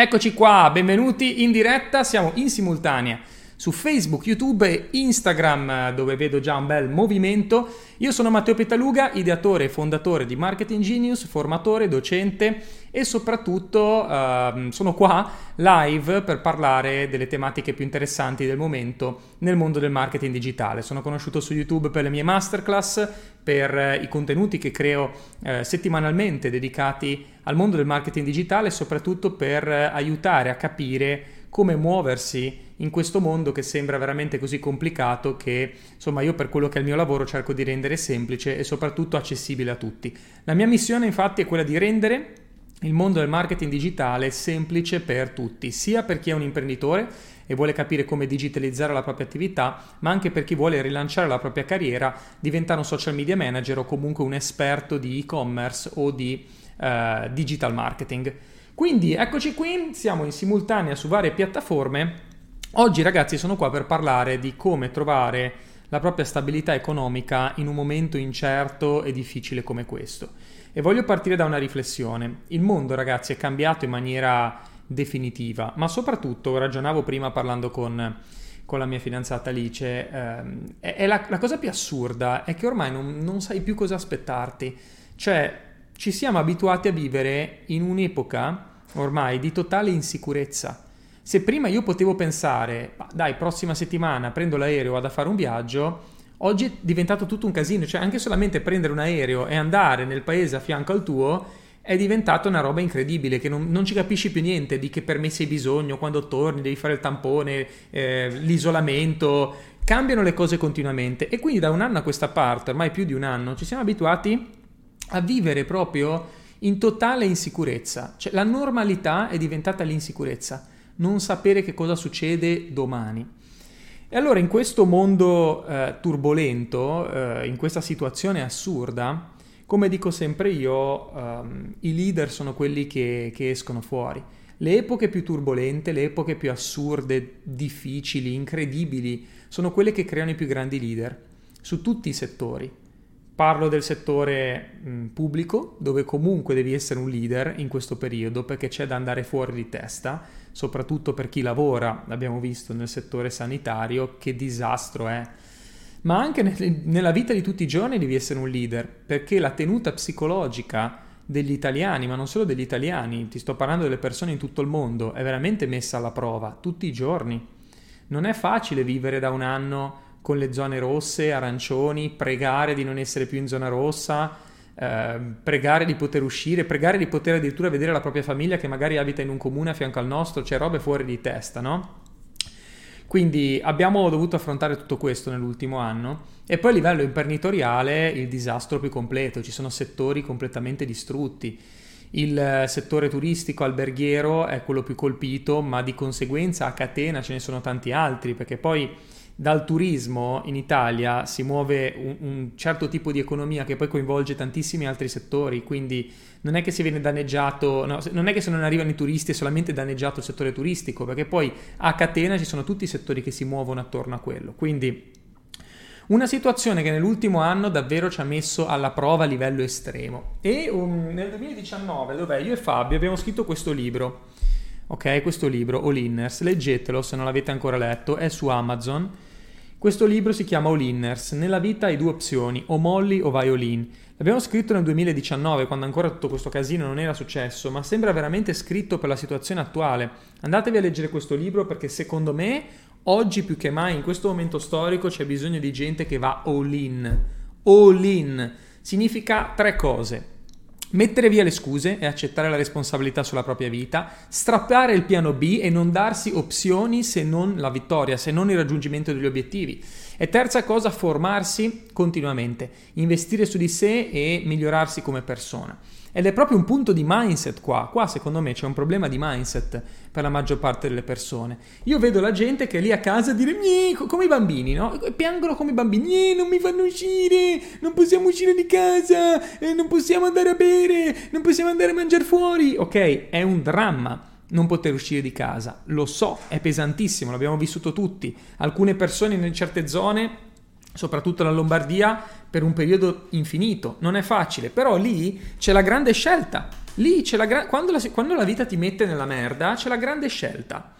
Eccoci qua, benvenuti in diretta, siamo in simultanea su Facebook, YouTube e Instagram dove vedo già un bel movimento. Io sono Matteo Petaluga, ideatore e fondatore di Marketing Genius, formatore, docente e soprattutto uh, sono qua live per parlare delle tematiche più interessanti del momento nel mondo del marketing digitale. Sono conosciuto su YouTube per le mie masterclass, per eh, i contenuti che creo eh, settimanalmente dedicati al mondo del marketing digitale e soprattutto per eh, aiutare a capire come muoversi in questo mondo che sembra veramente così complicato che insomma io per quello che è il mio lavoro cerco di rendere semplice e soprattutto accessibile a tutti. La mia missione infatti è quella di rendere il mondo del marketing digitale semplice per tutti, sia per chi è un imprenditore e vuole capire come digitalizzare la propria attività, ma anche per chi vuole rilanciare la propria carriera, diventare un social media manager o comunque un esperto di e-commerce o di uh, digital marketing. Quindi eccoci qui, siamo in simultanea su varie piattaforme Oggi ragazzi sono qua per parlare di come trovare la propria stabilità economica in un momento incerto e difficile come questo. E voglio partire da una riflessione. Il mondo ragazzi è cambiato in maniera definitiva, ma soprattutto, ragionavo prima parlando con, con la mia fidanzata Alice, ehm, è, è la, la, cosa più assurda è che ormai non, non sai più cosa aspettarti. Cioè, ci siamo abituati a vivere in un'epoca ormai di totale insicurezza. Se prima io potevo pensare, dai, prossima settimana prendo l'aereo, vado a fare un viaggio, oggi è diventato tutto un casino, cioè anche solamente prendere un aereo e andare nel paese a fianco al tuo è diventata una roba incredibile che non, non, ci capisci più niente di che permessi hai bisogno, quando torni devi fare il tampone, eh, l'isolamento, cambiano le cose continuamente. E quindi da un anno a questa parte, ormai più di un anno, ci siamo abituati a vivere proprio in totale insicurezza, cioè la normalità è diventata l'insicurezza non sapere che cosa succede domani. E allora in questo mondo eh, turbolento, eh, in questa situazione assurda, come dico sempre io, ehm, i leader sono quelli che, che escono fuori. Le epoche più turbolente, le epoche più assurde, difficili, incredibili, sono quelle che creano i più grandi leader, su tutti i settori. Parlo del settore mh, pubblico, dove comunque devi essere un leader in questo periodo perché c'è da andare fuori di testa, soprattutto per chi lavora, l'abbiamo visto nel settore sanitario, che disastro è. Ma anche nel, nella vita di tutti i giorni devi essere un leader, perché la tenuta psicologica degli italiani, ma non solo degli italiani, ti sto parlando delle persone in tutto il mondo, è veramente messa alla prova tutti i giorni. Non è facile vivere da un anno con le zone rosse, arancioni, pregare di non essere più in zona rossa, eh, pregare di poter uscire, pregare di poter addirittura vedere la propria famiglia che magari abita in un comune a fianco al nostro, c'è robe fuori di testa, no? Quindi abbiamo dovuto affrontare tutto questo nell'ultimo anno e poi a livello imprenditoriale il disastro più completo, ci sono settori completamente distrutti. Il settore turistico alberghiero è quello più colpito, ma di conseguenza a catena ce ne sono tanti altri, perché poi dal turismo in Italia si muove un, un, certo tipo di economia che poi coinvolge tantissimi altri settori, quindi non è che si viene danneggiato, no, non è che se non arrivano i turisti è solamente danneggiato il settore turistico, perché poi a catena ci sono tutti i settori che si muovono attorno a quello. Quindi una situazione che nell'ultimo anno davvero ci ha messo alla prova a livello estremo. E um, nel 2019, dov'è? Io e Fabio abbiamo scritto questo libro. Ok, questo libro, All Inners, leggetelo se non l'avete ancora letto, è su Amazon questo libro si chiama All Inners. Nella vita hai due opzioni, o molli o vai all in. L'abbiamo scritto nel 2019, quando ancora tutto questo casino non era successo, ma sembra veramente scritto per la situazione attuale. Andatevi a leggere questo libro perché secondo me, oggi più che mai, in questo momento storico, c'è bisogno di gente che va all in. All in significa tre cose. Mettere via le scuse e accettare la responsabilità sulla propria vita, strappare il piano B e non darsi opzioni se non la vittoria, se non il raggiungimento degli obiettivi. E terza cosa, formarsi continuamente, investire su di sé e migliorarsi come persona. Ed è proprio un punto di mindset qua. Qua secondo me c'è un problema di mindset per la maggior parte delle persone. Io vedo la gente che è lì a casa a dire come i bambini, no? Piangono come i bambini, non mi fanno uscire, non possiamo uscire di casa, non possiamo andare a bere, non possiamo andare a mangiare fuori. Ok, è un dramma non poter uscire di casa. Lo so, è pesantissimo, l'abbiamo vissuto tutti. Alcune persone in certe zone soprattutto la Lombardia, per un periodo infinito. Non è facile, però lì c'è la grande scelta. Lì c'è la gra- quando, la, quando la vita ti mette nella merda, c'è la grande scelta.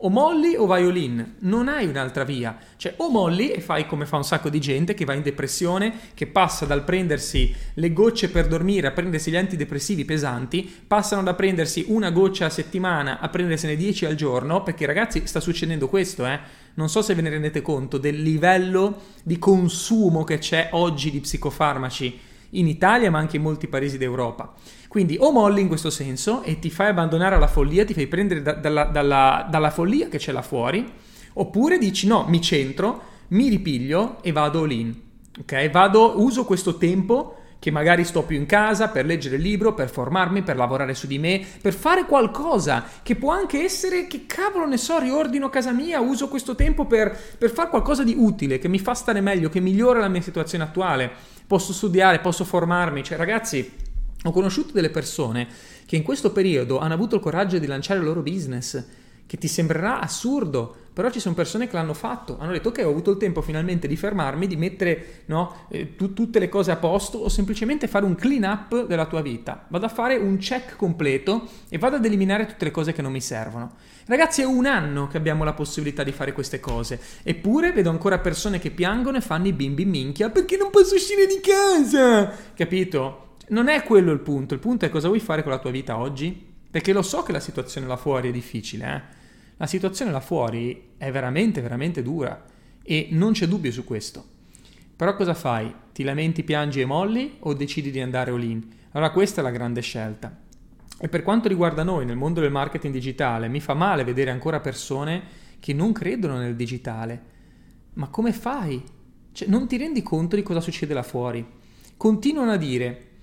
O molli o vai all in, non hai un'altra via. Cioè, o molli e fai come fa un sacco di gente che va in depressione, che passa dal prendersi le gocce per dormire a prendersi gli antidepressivi pesanti, passano da prendersi una goccia a settimana a prendersene 10 al giorno, perché ragazzi sta succedendo questo, eh. Non so se ve ne rendete conto del livello di consumo che c'è oggi di psicofarmaci in Italia, ma anche in molti paesi d'Europa. Quindi o molli in questo senso e ti fai abbandonare alla follia, ti fai prendere da, dalla, dalla, dalla follia che c'è là fuori, oppure dici no, mi centro, mi ripiglio e vado all in. Ok? Vado, uso questo tempo che magari sto più in casa per leggere il libro, per formarmi, per lavorare su di me, per fare qualcosa che può anche essere che cavolo ne so, riordino casa mia, uso questo tempo per, per fare qualcosa di utile, che mi fa stare meglio, che migliora la mia situazione attuale. Posso studiare, posso formarmi, cioè ragazzi ho conosciuto delle persone che in questo periodo hanno avuto il coraggio di lanciare il loro business, che ti sembrerà assurdo, però ci sono persone che l'hanno fatto, hanno detto ok ho avuto il tempo finalmente di fermarmi, di mettere no, eh, tu, tutte le cose a posto o semplicemente fare un clean up della tua vita, vado a fare un check completo e vado ad eliminare tutte le cose che non mi servono. Ragazzi è un anno che abbiamo la possibilità di fare queste cose, eppure vedo ancora persone che piangono e fanno i bimbi minchia perché non posso uscire di casa, capito? Non è quello il punto, il punto è cosa vuoi fare con la tua vita oggi? Perché lo so che la situazione là fuori è difficile, eh? La situazione là fuori è veramente, veramente dura e non c'è dubbio su questo. Però cosa fai? Ti lamenti, piangi e molli o decidi di andare all in? Allora questa è la grande scelta. E per quanto riguarda noi nel mondo del marketing digitale, mi fa male vedere ancora persone che non credono nel digitale. Ma come fai? Cioè, non ti rendi conto di cosa succede là fuori? Continuano a dire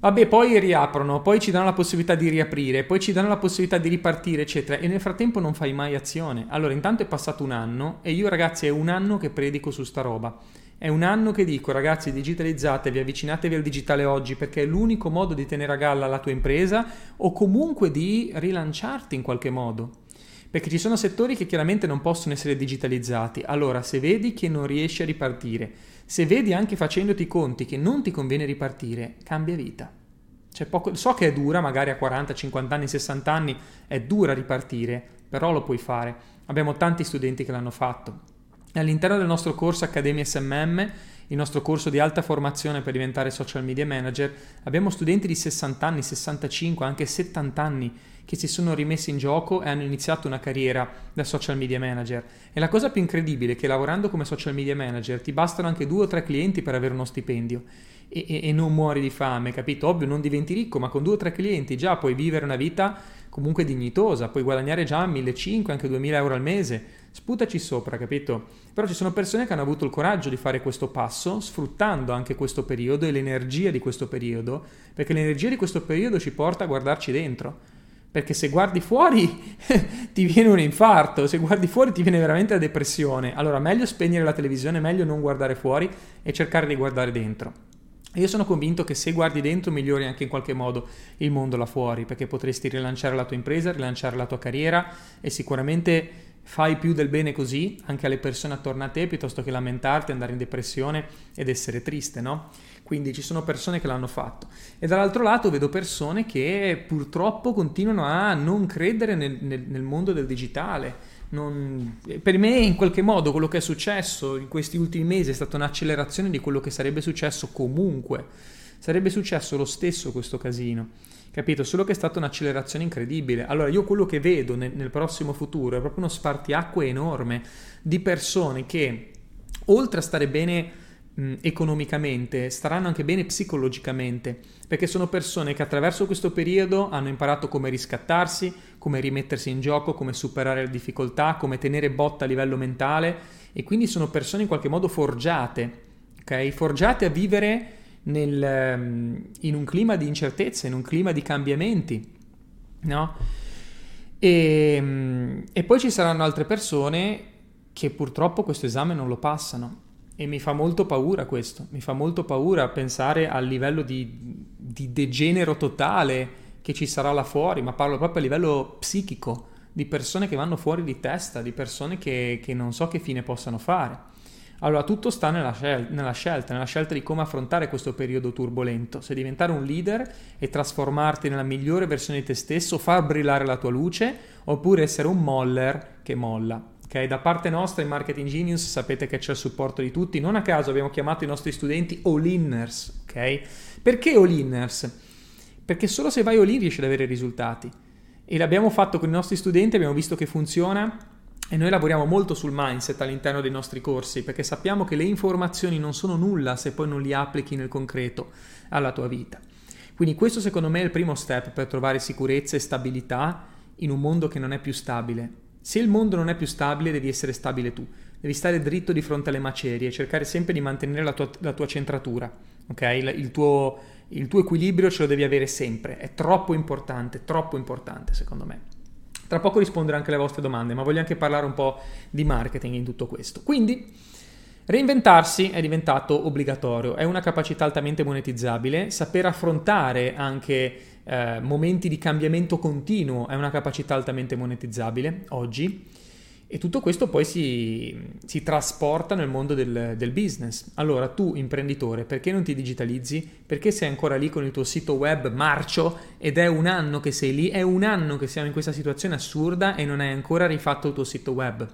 Vabbè, poi riaprono, poi ci danno la possibilità di riaprire, poi ci danno la possibilità di ripartire, eccetera, e nel frattempo non fai mai azione. Allora, intanto è passato un anno e io, ragazzi, è un anno che predico su sta roba. È un anno che dico, ragazzi, digitalizzatevi, avvicinatevi al digitale oggi perché è l'unico modo di tenere a galla la tua impresa o comunque di rilanciarti in qualche modo. Perché ci sono settori che chiaramente non possono essere digitalizzati. Allora, se vedi che non riesci a ripartire, se vedi anche facendoti conti che non ti conviene ripartire, cambia vita. Poco, so che è dura, magari a 40, 50 anni, 60 anni è dura ripartire, però lo puoi fare. Abbiamo tanti studenti che l'hanno fatto. All'interno del nostro corso Accademia SMM, il nostro corso di alta formazione per diventare social media manager, abbiamo studenti di 60 anni, 65, anche 70 anni che si sono rimessi in gioco e hanno iniziato una carriera da social media manager. E la cosa più incredibile è che lavorando come social media manager ti bastano anche due o tre clienti per avere uno stipendio e, e, e non muori di fame, capito? Ovvio non diventi ricco, ma con due o tre clienti già puoi vivere una vita comunque dignitosa, puoi guadagnare già 1.500, anche 2.000 euro al mese, sputaci sopra, capito? Però ci sono persone che hanno avuto il coraggio di fare questo passo, sfruttando anche questo periodo e l'energia di questo periodo, perché l'energia di questo periodo ci porta a guardarci dentro perché se guardi fuori ti viene un infarto, se guardi fuori ti viene veramente la depressione. Allora meglio spegnere la televisione, meglio non guardare fuori e cercare di guardare dentro. io sono convinto che se guardi dentro migliori anche in qualche modo il mondo là fuori, perché potresti rilanciare la tua impresa, rilanciare la tua carriera e sicuramente fai più del bene così anche alle persone attorno a te piuttosto che lamentarti, andare in depressione ed essere triste, no? Quindi ci sono persone che l'hanno fatto. E dall'altro lato vedo persone che purtroppo continuano a non credere nel, nel, nel mondo del digitale. Non... per me in qualche modo quello che è successo in questi ultimi mesi è stata un'accelerazione di quello che sarebbe successo comunque. Sarebbe successo lo stesso questo casino capito? Solo che è stata un'accelerazione incredibile. Allora, io quello che vedo nel, nel, prossimo futuro è proprio uno spartiacque enorme di persone che, oltre a stare bene economicamente, staranno anche bene psicologicamente, perché sono persone che attraverso questo periodo hanno imparato come riscattarsi, come rimettersi in gioco, come superare le difficoltà, come tenere botta a livello mentale e quindi sono persone in qualche modo forgiate, ok? Forgiate a vivere nel, in un clima di incertezza, in un clima di cambiamenti, no? E, e poi ci saranno altre persone che purtroppo questo esame non lo passano e mi fa molto paura questo, mi fa molto paura pensare al livello di, di degenero totale che ci sarà là fuori, ma parlo proprio a livello psichico, di persone che vanno fuori di testa, di persone che, che non so che fine possano fare. Allora tutto sta nella, scel- nella, scelta, nella scelta di come affrontare questo periodo turbolento, se diventare un leader e trasformarti nella migliore versione di te stesso, far brillare la tua luce, oppure essere un moller che molla. Okay? Da parte nostra in Marketing Genius sapete che c'è il supporto di tutti, non a caso abbiamo chiamato i nostri studenti all-inners. Okay? Perché all-inners? Perché solo se vai all-in riesci ad avere risultati. E l'abbiamo fatto con i nostri studenti, abbiamo visto che funziona e noi lavoriamo molto sul mindset all'interno dei nostri corsi perché sappiamo che le informazioni non sono nulla se poi non li applichi nel concreto alla tua vita. Quindi questo secondo me è il primo step per trovare sicurezza e stabilità in un mondo che non è più stabile. Se il mondo non è più stabile devi essere stabile tu, devi stare dritto di fronte alle macerie, cercare sempre di mantenere la tua, la tua centratura, ok? il, il, tuo, il tuo equilibrio ce lo devi avere sempre, è troppo importante, troppo importante secondo me. Tra poco risponderò anche alle vostre domande, ma voglio anche parlare un po' di marketing in tutto questo. Quindi, reinventarsi è diventato obbligatorio, è una capacità altamente monetizzabile, saper affrontare anche eh, momenti di cambiamento continuo è una capacità altamente monetizzabile oggi e tutto questo poi si, si trasporta nel mondo del, del, business. Allora, tu imprenditore, perché non ti digitalizzi? Perché sei ancora lì con il tuo sito web marcio ed è un anno che sei lì? È un anno che siamo in questa situazione assurda e non hai ancora rifatto il tuo sito web.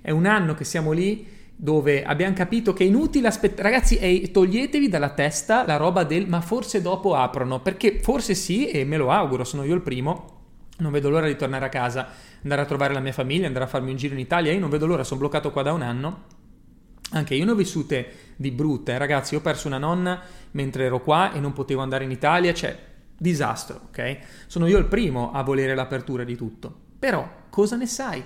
È un anno che siamo lì dove abbiamo capito che è inutile aspettare. Ragazzi, ehi, toglietevi dalla testa la roba del ma forse dopo aprono, perché forse sì, e me lo auguro, sono io il primo. Non vedo l'ora di tornare a casa andare a trovare la mia famiglia, andare a farmi un giro in Italia. Io non vedo l'ora, sono bloccato qua da un anno. Anche io ne ho vissute di brutte, eh, ragazzi. Ho perso una nonna mentre ero qua e non potevo andare in Italia, cioè disastro, ok? Sono io il primo a volere l'apertura di tutto. Però cosa ne sai?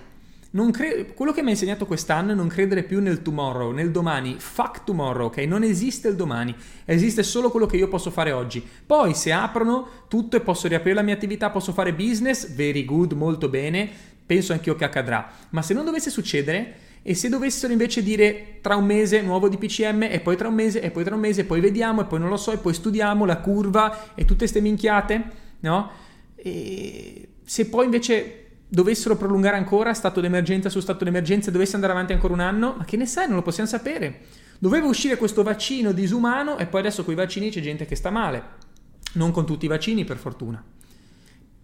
Cre- quello che mi ha insegnato quest'anno è non credere più nel tomorrow, nel domani. Fuck tomorrow, ok? Non esiste il domani, esiste solo quello che io posso fare oggi. Poi se aprono tutto e posso riaprire la mia attività, posso fare business, very good, molto bene, penso anch'io che accadrà. Ma se non dovesse succedere, e se dovessero invece dire tra un mese nuovo di PCM e poi tra un mese e poi tra un mese e poi vediamo e poi non lo so e poi studiamo la curva e tutte queste minchiate, no? E se poi invece dovessero prolungare ancora stato d'emergenza su stato d'emergenza, dovesse andare avanti ancora un anno, ma che ne sai, non lo possiamo sapere. Doveva uscire questo vaccino disumano e poi adesso con i vaccini c'è gente che sta male. Non con tutti i vaccini, per fortuna.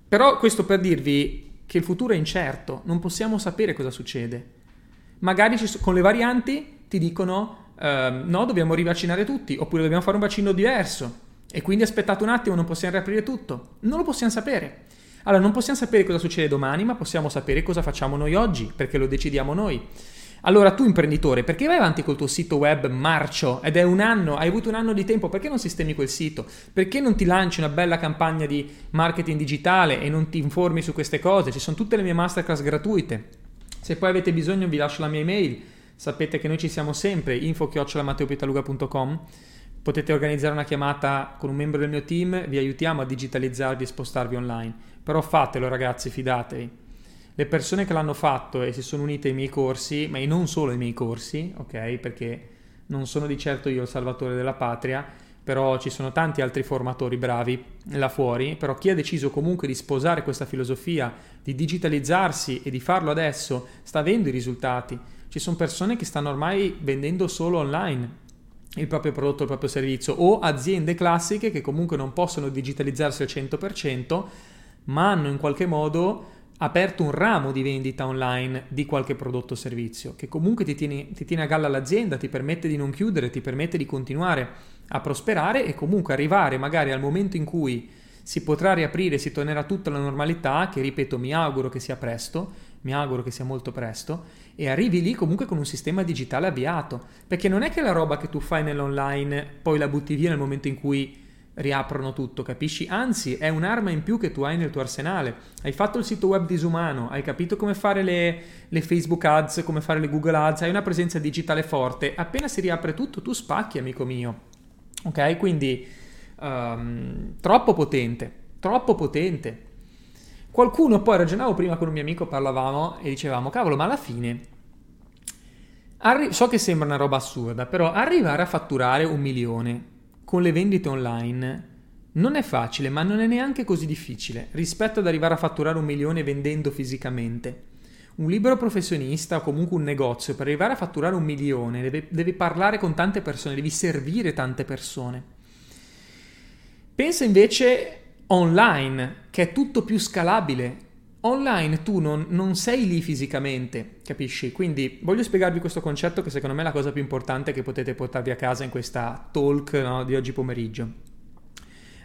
Però questo per dirvi che il futuro è incerto, non possiamo sapere cosa succede. Magari con le varianti ti dicono uh, no, dobbiamo rivaccinare tutti, oppure dobbiamo fare un vaccino diverso. E quindi aspettate un attimo, non possiamo riaprire tutto. Non lo possiamo sapere. Allora, non possiamo sapere cosa succede domani, ma possiamo sapere cosa facciamo noi oggi, perché lo decidiamo noi. Allora, tu imprenditore, perché vai avanti col tuo sito web marcio ed è un anno, hai avuto un anno di tempo, perché non sistemi quel sito? Perché non ti lanci una bella campagna di marketing digitale e non ti informi su queste cose? Ci sono tutte le mie masterclass gratuite. Se poi avete bisogno vi lascio la mia email, sapete che noi ci siamo sempre, info-matteopitaluga.com potete organizzare una chiamata con un membro del mio team, vi aiutiamo a digitalizzarvi e spostarvi online. Però fatelo ragazzi, fidatevi. Le persone che l'hanno fatto e si sono unite ai miei corsi, ma non solo ai miei corsi, ok? Perché non sono di certo io il salvatore della patria, però ci sono tanti altri formatori bravi là fuori, però chi ha deciso comunque di sposare questa filosofia, di digitalizzarsi e di farlo adesso, sta avendo i risultati. Ci sono persone che stanno ormai vendendo solo online, il proprio prodotto, il proprio servizio o aziende classiche che comunque non possono digitalizzarsi al 100% ma hanno in qualche modo aperto un ramo di vendita online di qualche prodotto o servizio che comunque ti tiene, ti tiene a galla l'azienda, ti permette di non chiudere, ti permette di continuare a prosperare e comunque arrivare magari al momento in cui si potrà riaprire, si tornerà tutta la normalità, che ripeto mi auguro che sia presto, mi auguro che sia molto presto, e arrivi lì comunque con un sistema digitale avviato, perché non è che la roba che tu fai nell'online poi la butti via nel momento in cui riaprono tutto, capisci? Anzi, è un'arma in più che tu hai nel tuo arsenale. Hai fatto il sito web disumano, hai capito come fare le, le, Facebook ads, come fare le Google ads, hai una presenza digitale forte. Appena si riapre tutto, tu spacchi, amico mio. Ok? Quindi, um, troppo potente, troppo potente. Qualcuno poi ragionavo prima con un mio amico, parlavamo e dicevamo, cavolo, ma alla fine arri- so che sembra una roba assurda, però arrivare a fatturare un milione con le vendite online non è facile, ma non è neanche così difficile rispetto ad arrivare a fatturare un milione vendendo fisicamente. Un libero professionista o comunque un negozio per arrivare a fatturare un milione deve, deve parlare con tante persone, devi servire tante persone. Pensa invece online, che è tutto più scalabile. Online tu non, non, sei lì fisicamente, capisci? Quindi voglio spiegarvi questo concetto che secondo me è la cosa più importante che potete portarvi a casa in questa talk no, di oggi pomeriggio.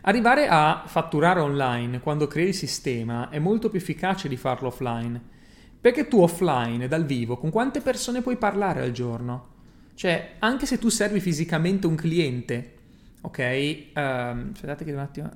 Arrivare a fatturare online quando crei il sistema è molto più efficace di farlo offline, perché tu offline, dal vivo, con quante persone puoi parlare al giorno? Cioè, anche se tu servi fisicamente un cliente, ok? Um, aspettate che un attimo...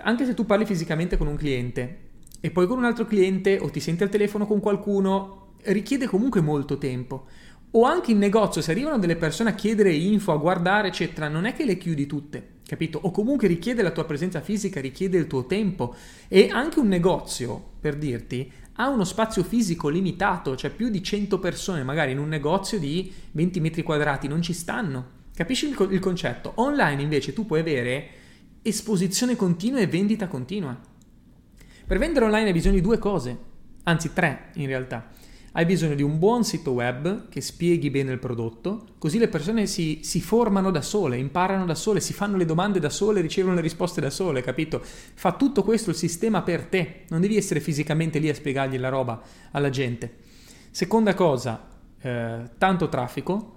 Anche se tu parli fisicamente con un cliente e poi con un altro cliente o ti senti al telefono con qualcuno, richiede comunque molto tempo. O anche in negozio, se arrivano delle persone a chiedere info, a guardare, eccetera, non è che le chiudi tutte, capito? O comunque richiede la tua presenza fisica, richiede il tuo tempo. E anche un negozio, per dirti, ha uno spazio fisico limitato, cioè più di 100 persone magari in un negozio di 20 metri quadrati non ci stanno. Capisci il, il concetto? Online invece tu puoi avere esposizione continua e vendita continua. Per vendere online hai bisogno di due cose, anzi tre in realtà. Hai bisogno di un buon sito web che spieghi bene il prodotto, così le persone si, si, formano da sole, imparano da sole, si fanno le domande da sole, ricevono le risposte da sole, capito? Fa tutto questo il sistema per te, non devi essere fisicamente lì a spiegargli la roba alla gente. Seconda cosa, eh, tanto traffico,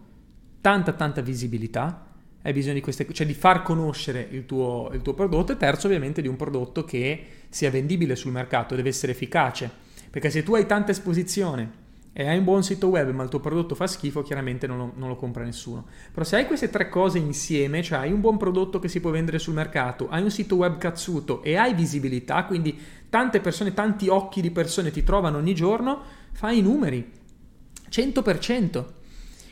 tanta tanta visibilità, hai bisogno di queste, cioè di far conoscere il tuo, il tuo prodotto e terzo ovviamente di un prodotto che sia vendibile sul mercato, deve essere efficace, perché se tu hai tanta esposizione e hai un buon sito web ma il tuo prodotto fa schifo, chiaramente non lo, non lo, compra nessuno. Però se hai queste tre cose insieme, cioè hai un buon prodotto che si può vendere sul mercato, hai un sito web cazzuto e hai visibilità, quindi tante persone, tanti occhi di persone ti trovano ogni giorno, fai i numeri. 100%.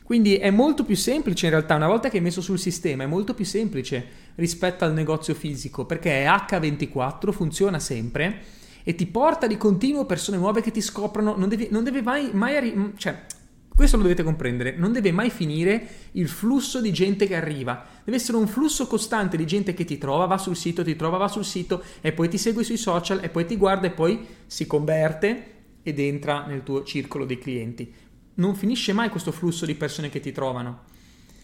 Quindi è molto più semplice in realtà, una volta che hai messo sul sistema, è molto più semplice rispetto al negozio fisico, perché è H24, funziona sempre e ti porta di continuo persone nuove che ti scoprono, non deve, non deve mai, mai arri- cioè, questo lo dovete comprendere, non deve mai finire il flusso di gente che arriva, deve essere un flusso costante di gente che ti trova, va sul sito, ti trova, va sul sito e poi ti segue sui social e poi ti guarda e poi si converte ed entra nel tuo circolo di clienti non finisce mai questo flusso di persone che ti trovano.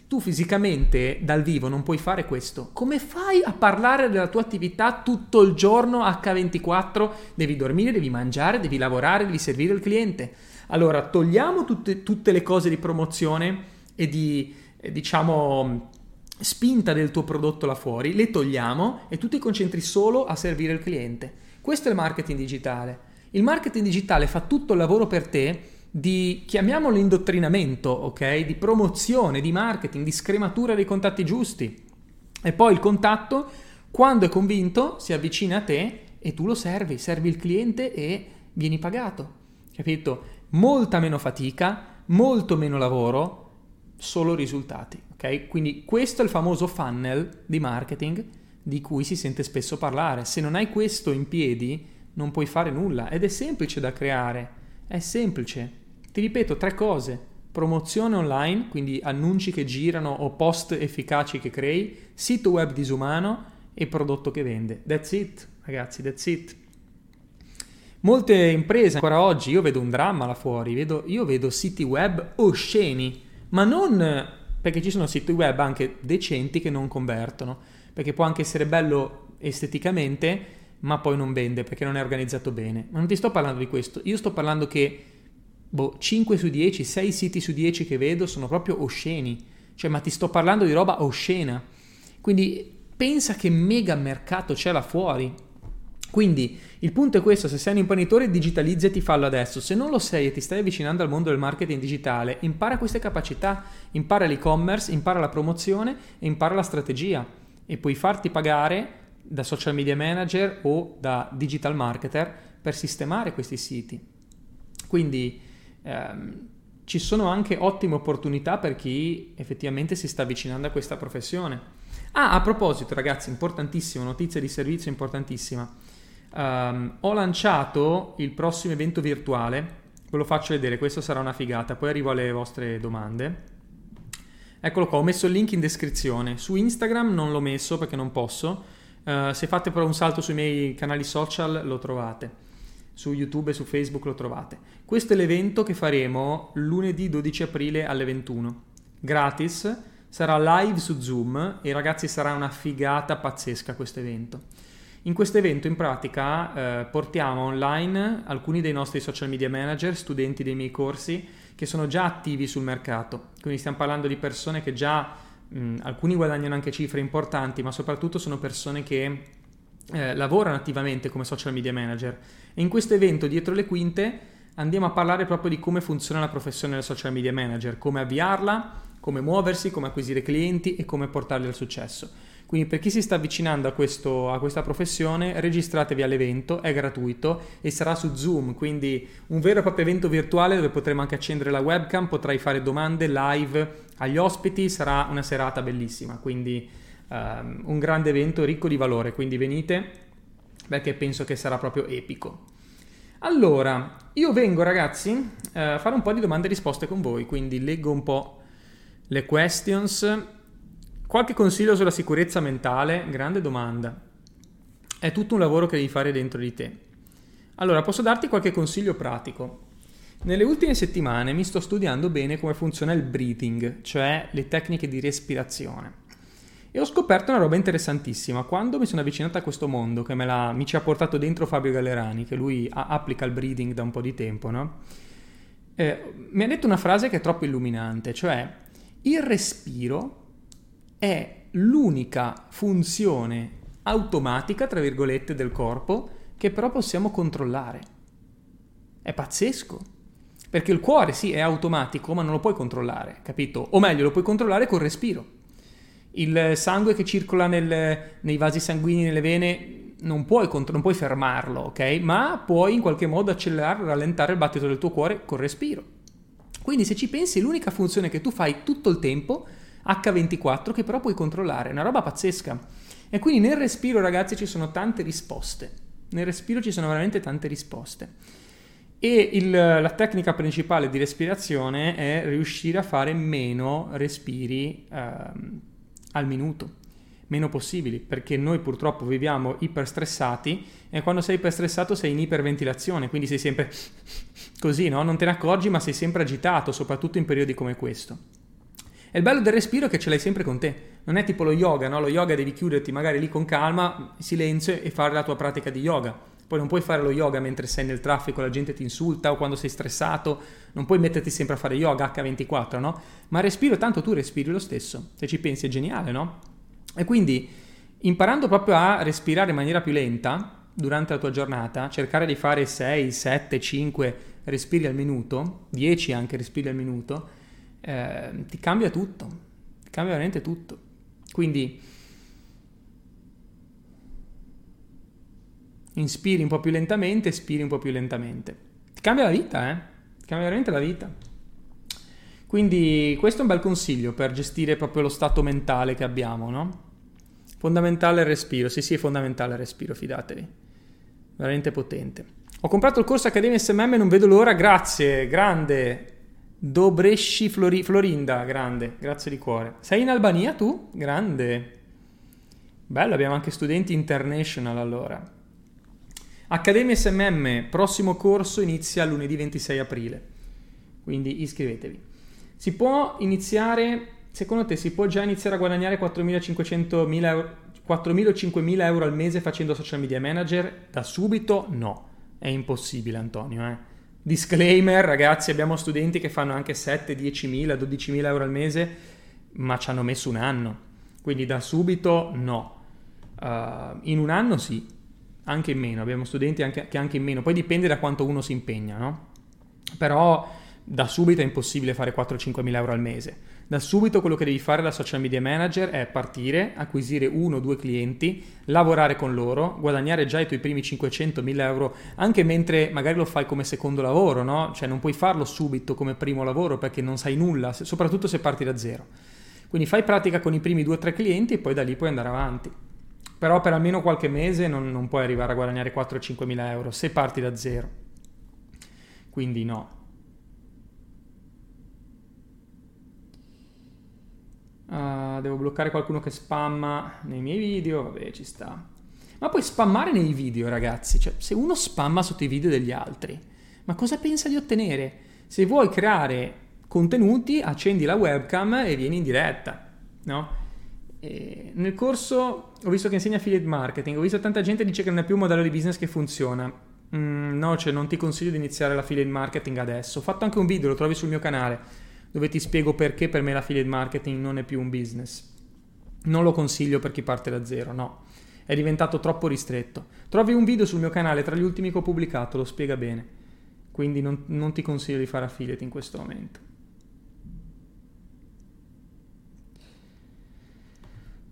Tu fisicamente dal vivo non puoi fare questo. Come fai a parlare della tua attività tutto il giorno H24? Devi dormire, devi mangiare, devi lavorare, devi servire il cliente. Allora togliamo tutte, tutte le cose di promozione e di, eh, diciamo, spinta del tuo prodotto là fuori, le togliamo e tu ti concentri solo a servire il cliente. Questo è il marketing digitale. Il marketing digitale fa tutto il lavoro per te di, chiamiamolo indottrinamento, ok? Di promozione, di marketing, di scrematura dei contatti giusti. E poi il contatto, quando è convinto, si avvicina a te e tu lo servi, servi il cliente e vieni pagato. Capito? Molta meno fatica, molto meno lavoro, solo risultati, ok? Quindi questo è il famoso funnel di marketing di cui si sente spesso parlare. Se non hai questo in piedi, non puoi fare nulla ed è semplice da creare, è semplice. Ti ripeto tre cose. Promozione online, quindi annunci che girano o post efficaci che crei, sito web disumano e prodotto che vende. That's it, ragazzi, that's it. Molte imprese ancora oggi, io vedo un dramma là fuori, vedo, io vedo siti web osceni, ma non perché ci sono siti web anche decenti che non convertono, perché può anche essere bello esteticamente, ma poi non vende perché non è organizzato bene. Ma non ti sto parlando di questo, io sto parlando che boh, 5 su 10, 6 siti su 10 che vedo sono proprio osceni. Cioè, ma ti sto parlando di roba oscena. Quindi pensa che mega mercato c'è là fuori. Quindi il punto è questo, se sei un imprenditore digitalizzati fallo adesso, se non lo sei e ti stai avvicinando al mondo del marketing digitale, impara queste capacità, impara l'e-commerce, impara la promozione e impara la strategia e puoi farti pagare da social media manager o da digital marketer per sistemare questi siti. Quindi ehm, ci sono anche ottime opportunità per chi effettivamente si sta avvicinando a questa professione. Ah, a proposito, ragazzi, importantissimo, notizia di servizio importantissima. Um, ho lanciato il prossimo evento virtuale, ve lo faccio vedere, questo sarà una figata, poi arrivo alle vostre domande. Eccolo qua, ho messo il link in descrizione. Su Instagram non l'ho messo perché non posso. Uh, se fate però un salto sui miei canali social lo trovate. Su YouTube e su Facebook lo trovate. Questo è l'evento che faremo lunedì 12 aprile alle 21. Gratis, sarà live su Zoom e ragazzi sarà una figata pazzesca questo evento. In questo evento in pratica eh, portiamo online alcuni dei nostri social media manager, studenti dei miei corsi, che sono già attivi sul mercato. Quindi stiamo parlando di persone che già, mh, alcuni guadagnano anche cifre importanti, ma soprattutto sono persone che eh, lavorano attivamente come social media manager. E in questo evento, dietro le quinte, andiamo a parlare proprio di come funziona la professione del social media manager, come avviarla, come muoversi, come acquisire clienti e come portarli al successo. Quindi per chi si sta avvicinando a, questo, a, questa professione, registratevi all'evento, è gratuito e sarà su Zoom, quindi un vero e proprio evento virtuale dove potremo anche accendere la webcam, potrai fare domande live agli ospiti, sarà una serata bellissima, quindi um, un grande evento ricco di valore, quindi venite perché penso che sarà proprio epico. Allora, io vengo ragazzi a fare un po' di domande e risposte con voi, quindi leggo un po' le questions Qualche consiglio sulla sicurezza mentale? Grande domanda. È tutto un lavoro che devi fare dentro di te. Allora, posso darti qualche consiglio pratico. Nelle ultime settimane mi sto studiando bene come funziona il breathing, cioè le tecniche di respirazione. E ho scoperto una roba interessantissima. Quando mi sono avvicinato a questo mondo, che la, mi ci ha portato dentro Fabio Gallerani, che lui a, applica il breathing da un po' di tempo, no? eh, mi ha detto una frase che è troppo illuminante, cioè il respiro è l'unica funzione automatica, tra virgolette, del corpo che però possiamo controllare. È pazzesco. Perché il cuore sì è automatico, ma non lo puoi controllare, capito? O meglio, lo puoi controllare col respiro. Il sangue che circola nel, nei vasi sanguigni, nelle vene, non puoi, contro- non puoi fermarlo, ok? Ma puoi in qualche modo accelerare, rallentare il battito del tuo cuore col respiro. Quindi se ci pensi, l'unica funzione che tu fai tutto il tempo H24 che però puoi controllare, è una roba pazzesca. E quindi nel respiro, ragazzi, ci sono tante risposte. Nel respiro ci sono veramente tante risposte. E il, la tecnica principale di respirazione è riuscire a fare meno respiri ehm, al minuto, meno possibili, perché noi purtroppo viviamo iperstressati e quando sei iperstressato sei in iperventilazione, quindi sei sempre così, no? Non te ne accorgi, ma sei sempre agitato, soprattutto in periodi come questo. E il bello del respiro è che ce l'hai sempre con te. Non è tipo lo yoga, no? Lo yoga devi chiuderti magari lì con calma, silenzio e fare la tua pratica di yoga. Poi non puoi fare lo yoga mentre sei nel traffico, la gente ti insulta o quando sei stressato, non puoi metterti sempre a fare yoga H24, no? Ma respiro, tanto tu respiri lo stesso. Se ci pensi è geniale, no? E quindi imparando proprio a respirare in maniera più lenta durante la tua giornata, cercare di fare 6, 7, 5 respiri al minuto, 10 anche respiri al minuto, eh, ti cambia tutto, ti cambia veramente tutto. Quindi inspiri un po' più lentamente, espiri un po' più lentamente. Ti cambia la vita, eh? Ti cambia veramente la vita. Quindi questo è un bel consiglio per gestire proprio lo stato mentale che abbiamo, no? Fondamentale il respiro, sì sì è fondamentale il respiro, fidatevi. Veramente potente. Ho comprato il corso Accademia SMM, non vedo l'ora, grazie, grande. Dobresci Flori- Florinda, grande, grazie di cuore. Sei in Albania tu? Grande. Bello, abbiamo anche studenti international allora. Accademia SMM, prossimo corso inizia lunedì 26 aprile, quindi iscrivetevi. Si può iniziare, secondo te, si può già iniziare a guadagnare 4.500 euro, 4.000-5.000 euro al mese facendo social media manager? Da subito? No, è impossibile Antonio, eh. Disclaimer, ragazzi, abbiamo studenti che fanno anche 7, 10.000, 12.000 euro al mese, ma ci hanno messo un anno. Quindi da subito no. Uh, in un anno sì, anche in meno. Abbiamo studenti anche, che anche in meno. Poi dipende da quanto uno si impegna, no? Però da subito è impossibile fare 4-5 mila euro al mese. Da subito quello che devi fare da social media manager è partire, acquisire uno o due clienti, lavorare con loro, guadagnare già i tuoi primi 500-1000 euro, anche mentre magari lo fai come secondo lavoro, no? Cioè non puoi farlo subito come primo lavoro perché non sai nulla, soprattutto se parti da zero. Quindi fai pratica con i primi 2-3 clienti e poi da lì puoi andare avanti. Però per almeno qualche mese non, non puoi arrivare a guadagnare 4-5 mila euro se parti da zero. Quindi no. Uh, devo bloccare qualcuno che spamma nei miei video, vabbè ci sta. Ma puoi spammare nei video, ragazzi. Cioè, se uno spamma sotto i video degli altri, ma cosa pensa di ottenere? Se vuoi creare contenuti, accendi la webcam e vieni in diretta, no? Nel corso ho visto che insegna affiliate marketing, ho visto tanta gente dice che non è più un modello di business che funziona. Mm, no, cioè non ti consiglio di iniziare l'affiliate marketing adesso. Ho fatto anche un video, lo trovi sul mio canale, dove ti spiego perché per me l'affiliate marketing non è più un business. Non lo consiglio per chi parte da zero, no. È diventato troppo ristretto. Trovi un video sul mio canale tra gli ultimi che ho pubblicato, lo spiega bene. Quindi non, non ti consiglio di fare affiliate in questo momento.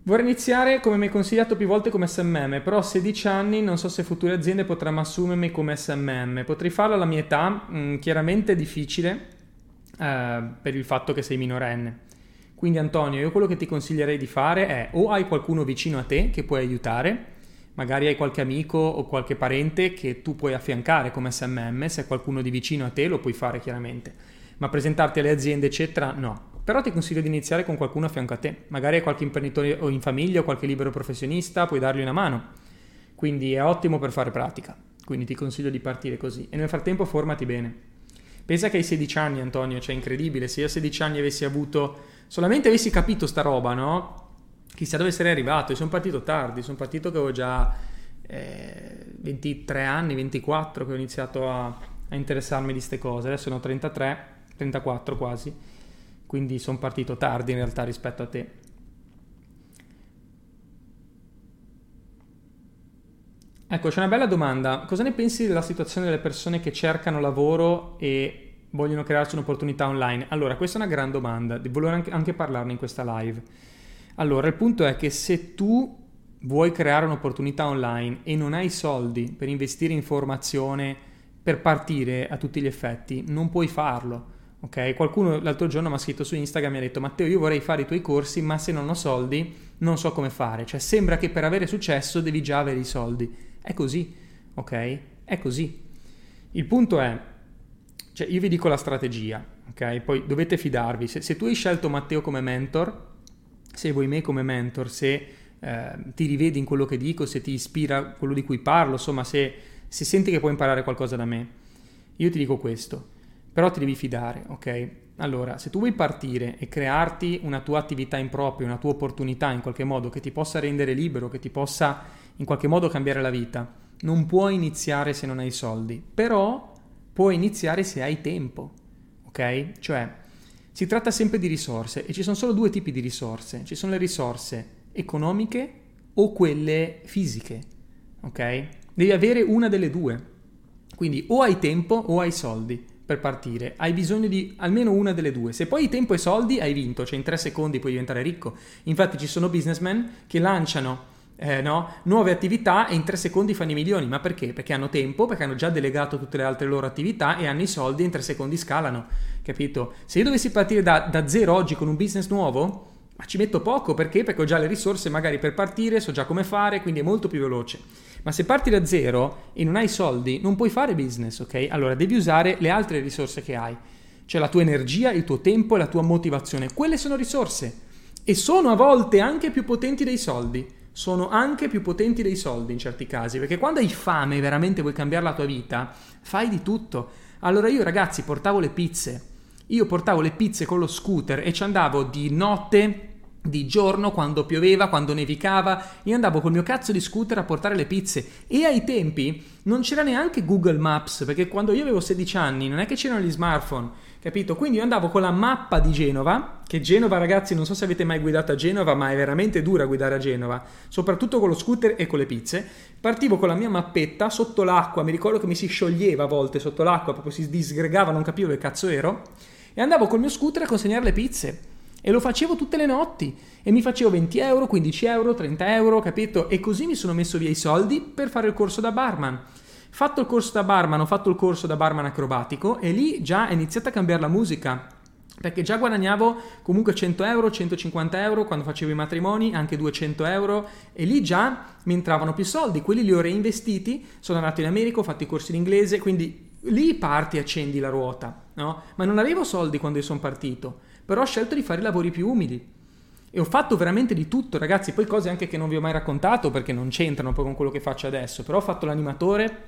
Vorrei iniziare come mi hai consigliato più volte come SMM, però a 16 anni non so se future aziende potranno assumermi come SMM. Potrei farlo alla mia età, mm, chiaramente è difficile eh, per il fatto che sei minorenne. Quindi Antonio, io quello che ti consiglierei di fare è o hai qualcuno vicino a te che puoi aiutare, magari hai qualche amico o qualche parente che tu puoi affiancare come SMM, se è qualcuno di vicino a te lo puoi fare chiaramente, ma presentarti alle aziende eccetera no, però ti consiglio di iniziare con qualcuno a fianco a te. Magari qualche imprenditore o in famiglia o qualche libero professionista, puoi dargli una mano. Quindi è ottimo per fare pratica. Quindi ti consiglio di partire così. E nel frattempo formati bene. Pensa che hai 16 anni, Antonio, cioè incredibile. Se io a 16 anni avessi avuto, solamente avessi capito sta roba, no? Chissà dove sarei arrivato. Io sono partito tardi, sono partito che avevo già eh, 23 anni, 24 che ho iniziato a, a interessarmi di queste cose. Adesso ho 33, 34 quasi quindi sono partito tardi in realtà rispetto a te. Ecco, c'è una bella domanda. Cosa ne pensi della situazione delle persone che cercano lavoro e vogliono crearsi un'opportunità online? Allora, questa è una gran domanda, volevo anche, anche parlarne in questa live. Allora, il punto è che se tu vuoi creare un'opportunità online e non hai soldi per investire in formazione, per partire a tutti gli effetti, non puoi farlo Ok, qualcuno l'altro giorno mi ha scritto su Instagram e mi ha detto Matteo io vorrei fare i tuoi corsi ma se non ho soldi non so come fare, cioè sembra che per avere successo devi già avere i soldi, è così, ok? È così. Il punto è, cioè io vi dico la strategia, ok? Poi dovete fidarvi, se, se tu hai scelto Matteo come mentor, se vuoi me come mentor, se eh, ti rivedi in quello che dico, se ti ispira quello di cui parlo, insomma se, se senti che puoi imparare qualcosa da me, io ti dico questo però ti devi fidare, ok? Allora, se tu vuoi partire e crearti una tua attività in proprio, una tua opportunità in qualche modo che ti possa rendere libero, che ti possa in qualche modo cambiare la vita, non puoi iniziare se non hai soldi, però puoi iniziare se hai tempo, ok? Cioè, si tratta sempre di risorse e ci sono solo due tipi di risorse, ci sono le risorse economiche o quelle fisiche, ok? Devi avere una delle due, quindi o hai tempo o hai soldi per partire, hai bisogno di almeno una delle due. Se poi tempo e soldi, hai vinto, cioè in tre secondi puoi diventare ricco. Infatti ci sono businessmen che lanciano eh, no, nuove attività e in tre secondi fanno i milioni. Ma perché? Perché hanno tempo, perché hanno già delegato tutte le altre loro attività e hanno i soldi e in tre secondi scalano. Capito? Se io dovessi partire da, da zero oggi con un business nuovo, ma ci metto poco perché? Perché ho già le risorse magari per partire, so già come fare, quindi è molto più veloce. Ma se parti da zero e non hai soldi, non puoi fare business, ok? Allora devi usare le altre risorse che hai, cioè la tua energia, il tuo tempo e la tua motivazione. Quelle sono risorse e sono a volte anche più potenti dei soldi. Sono anche più potenti dei soldi in certi casi, perché quando hai fame e veramente vuoi cambiare la tua vita, fai di tutto. Allora io ragazzi portavo le pizze. Io portavo le pizze con lo scooter e ci andavo di notte di giorno, quando pioveva, quando nevicava, io andavo col mio cazzo di scooter a portare le pizze e ai tempi non c'era neanche Google Maps, perché quando io avevo 16 anni non è che c'erano gli smartphone, capito? Quindi io andavo con la mappa di Genova, che Genova ragazzi non so se avete mai guidato a Genova, ma è veramente dura guidare a Genova, soprattutto con lo scooter e con le pizze. Partivo con la mia mappetta sotto l'acqua, mi ricordo che mi si scioglieva a volte sotto l'acqua, proprio si disgregava, non capivo che cazzo ero, e andavo col mio scooter a consegnare le pizze. E lo facevo tutte le notti e mi facevo 20 euro, 15 euro, 30 euro, capito? E così mi sono messo via i soldi per fare il corso da barman. Fatto il corso da barman, ho fatto il corso da barman acrobatico e lì già è iniziata a cambiare la musica. Perché già guadagnavo comunque 100 euro, 150 euro quando facevo i matrimoni, anche 200 euro, e lì già mi entravano più soldi. Quelli li ho reinvestiti, sono andato in America, ho fatto i corsi in inglese, quindi lì parti e accendi la ruota, no? Ma non avevo soldi quando io sono partito però ho scelto di fare lavori più umili. E ho fatto veramente di tutto, ragazzi, poi cose anche che non vi ho mai raccontato perché non c'entrano poi con quello che faccio adesso, però ho fatto l'animatore,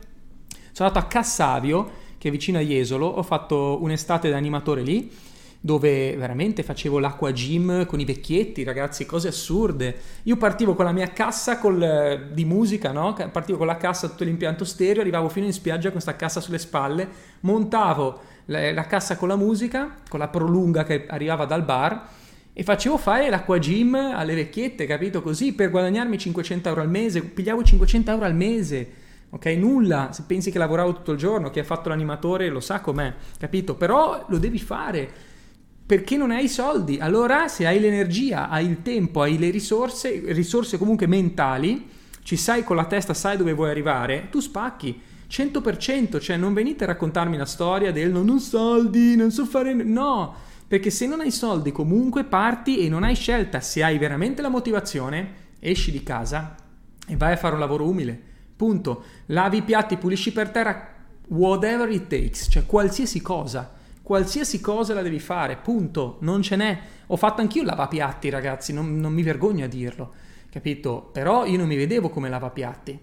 sono andato a Cassavio, che è vicino a Jesolo, ho fatto un'estate da animatore lì, dove veramente facevo l'acqua gym con i vecchietti, ragazzi, cose assurde. Io partivo con la mia cassa col, di musica, no? Partivo con la cassa, tutto l'impianto stereo, arrivavo fino in spiaggia con questa cassa sulle spalle, montavo la, cassa con la musica, con la prolunga che arrivava dal bar e facevo fare l'acqua gym alle vecchiette, capito? Così per guadagnarmi 500 euro al mese, pigliavo 500 euro al mese. Ok, nulla, se pensi che lavoravo tutto il giorno, chi ha fatto l'animatore lo sa com'è, capito? Però lo devi fare perché non hai i soldi. Allora, se hai l'energia, hai il tempo, hai le risorse, risorse comunque mentali, ci sai con la testa, sai dove vuoi arrivare, tu spacchi. 100%, cioè non venite a raccontarmi la storia del non ho soldi, non so fare... No, perché se non hai soldi comunque parti e non hai scelta. Se hai veramente la motivazione, esci di casa e vai a fare un lavoro umile. Punto. Lavi i piatti, pulisci per terra, whatever it takes, cioè qualsiasi cosa qualsiasi cosa la devi fare, punto, non ce n'è. Ho fatto anch'io lavapiatti, ragazzi, non, non, mi vergogno a dirlo, capito? Però io non mi vedevo come lavapiatti?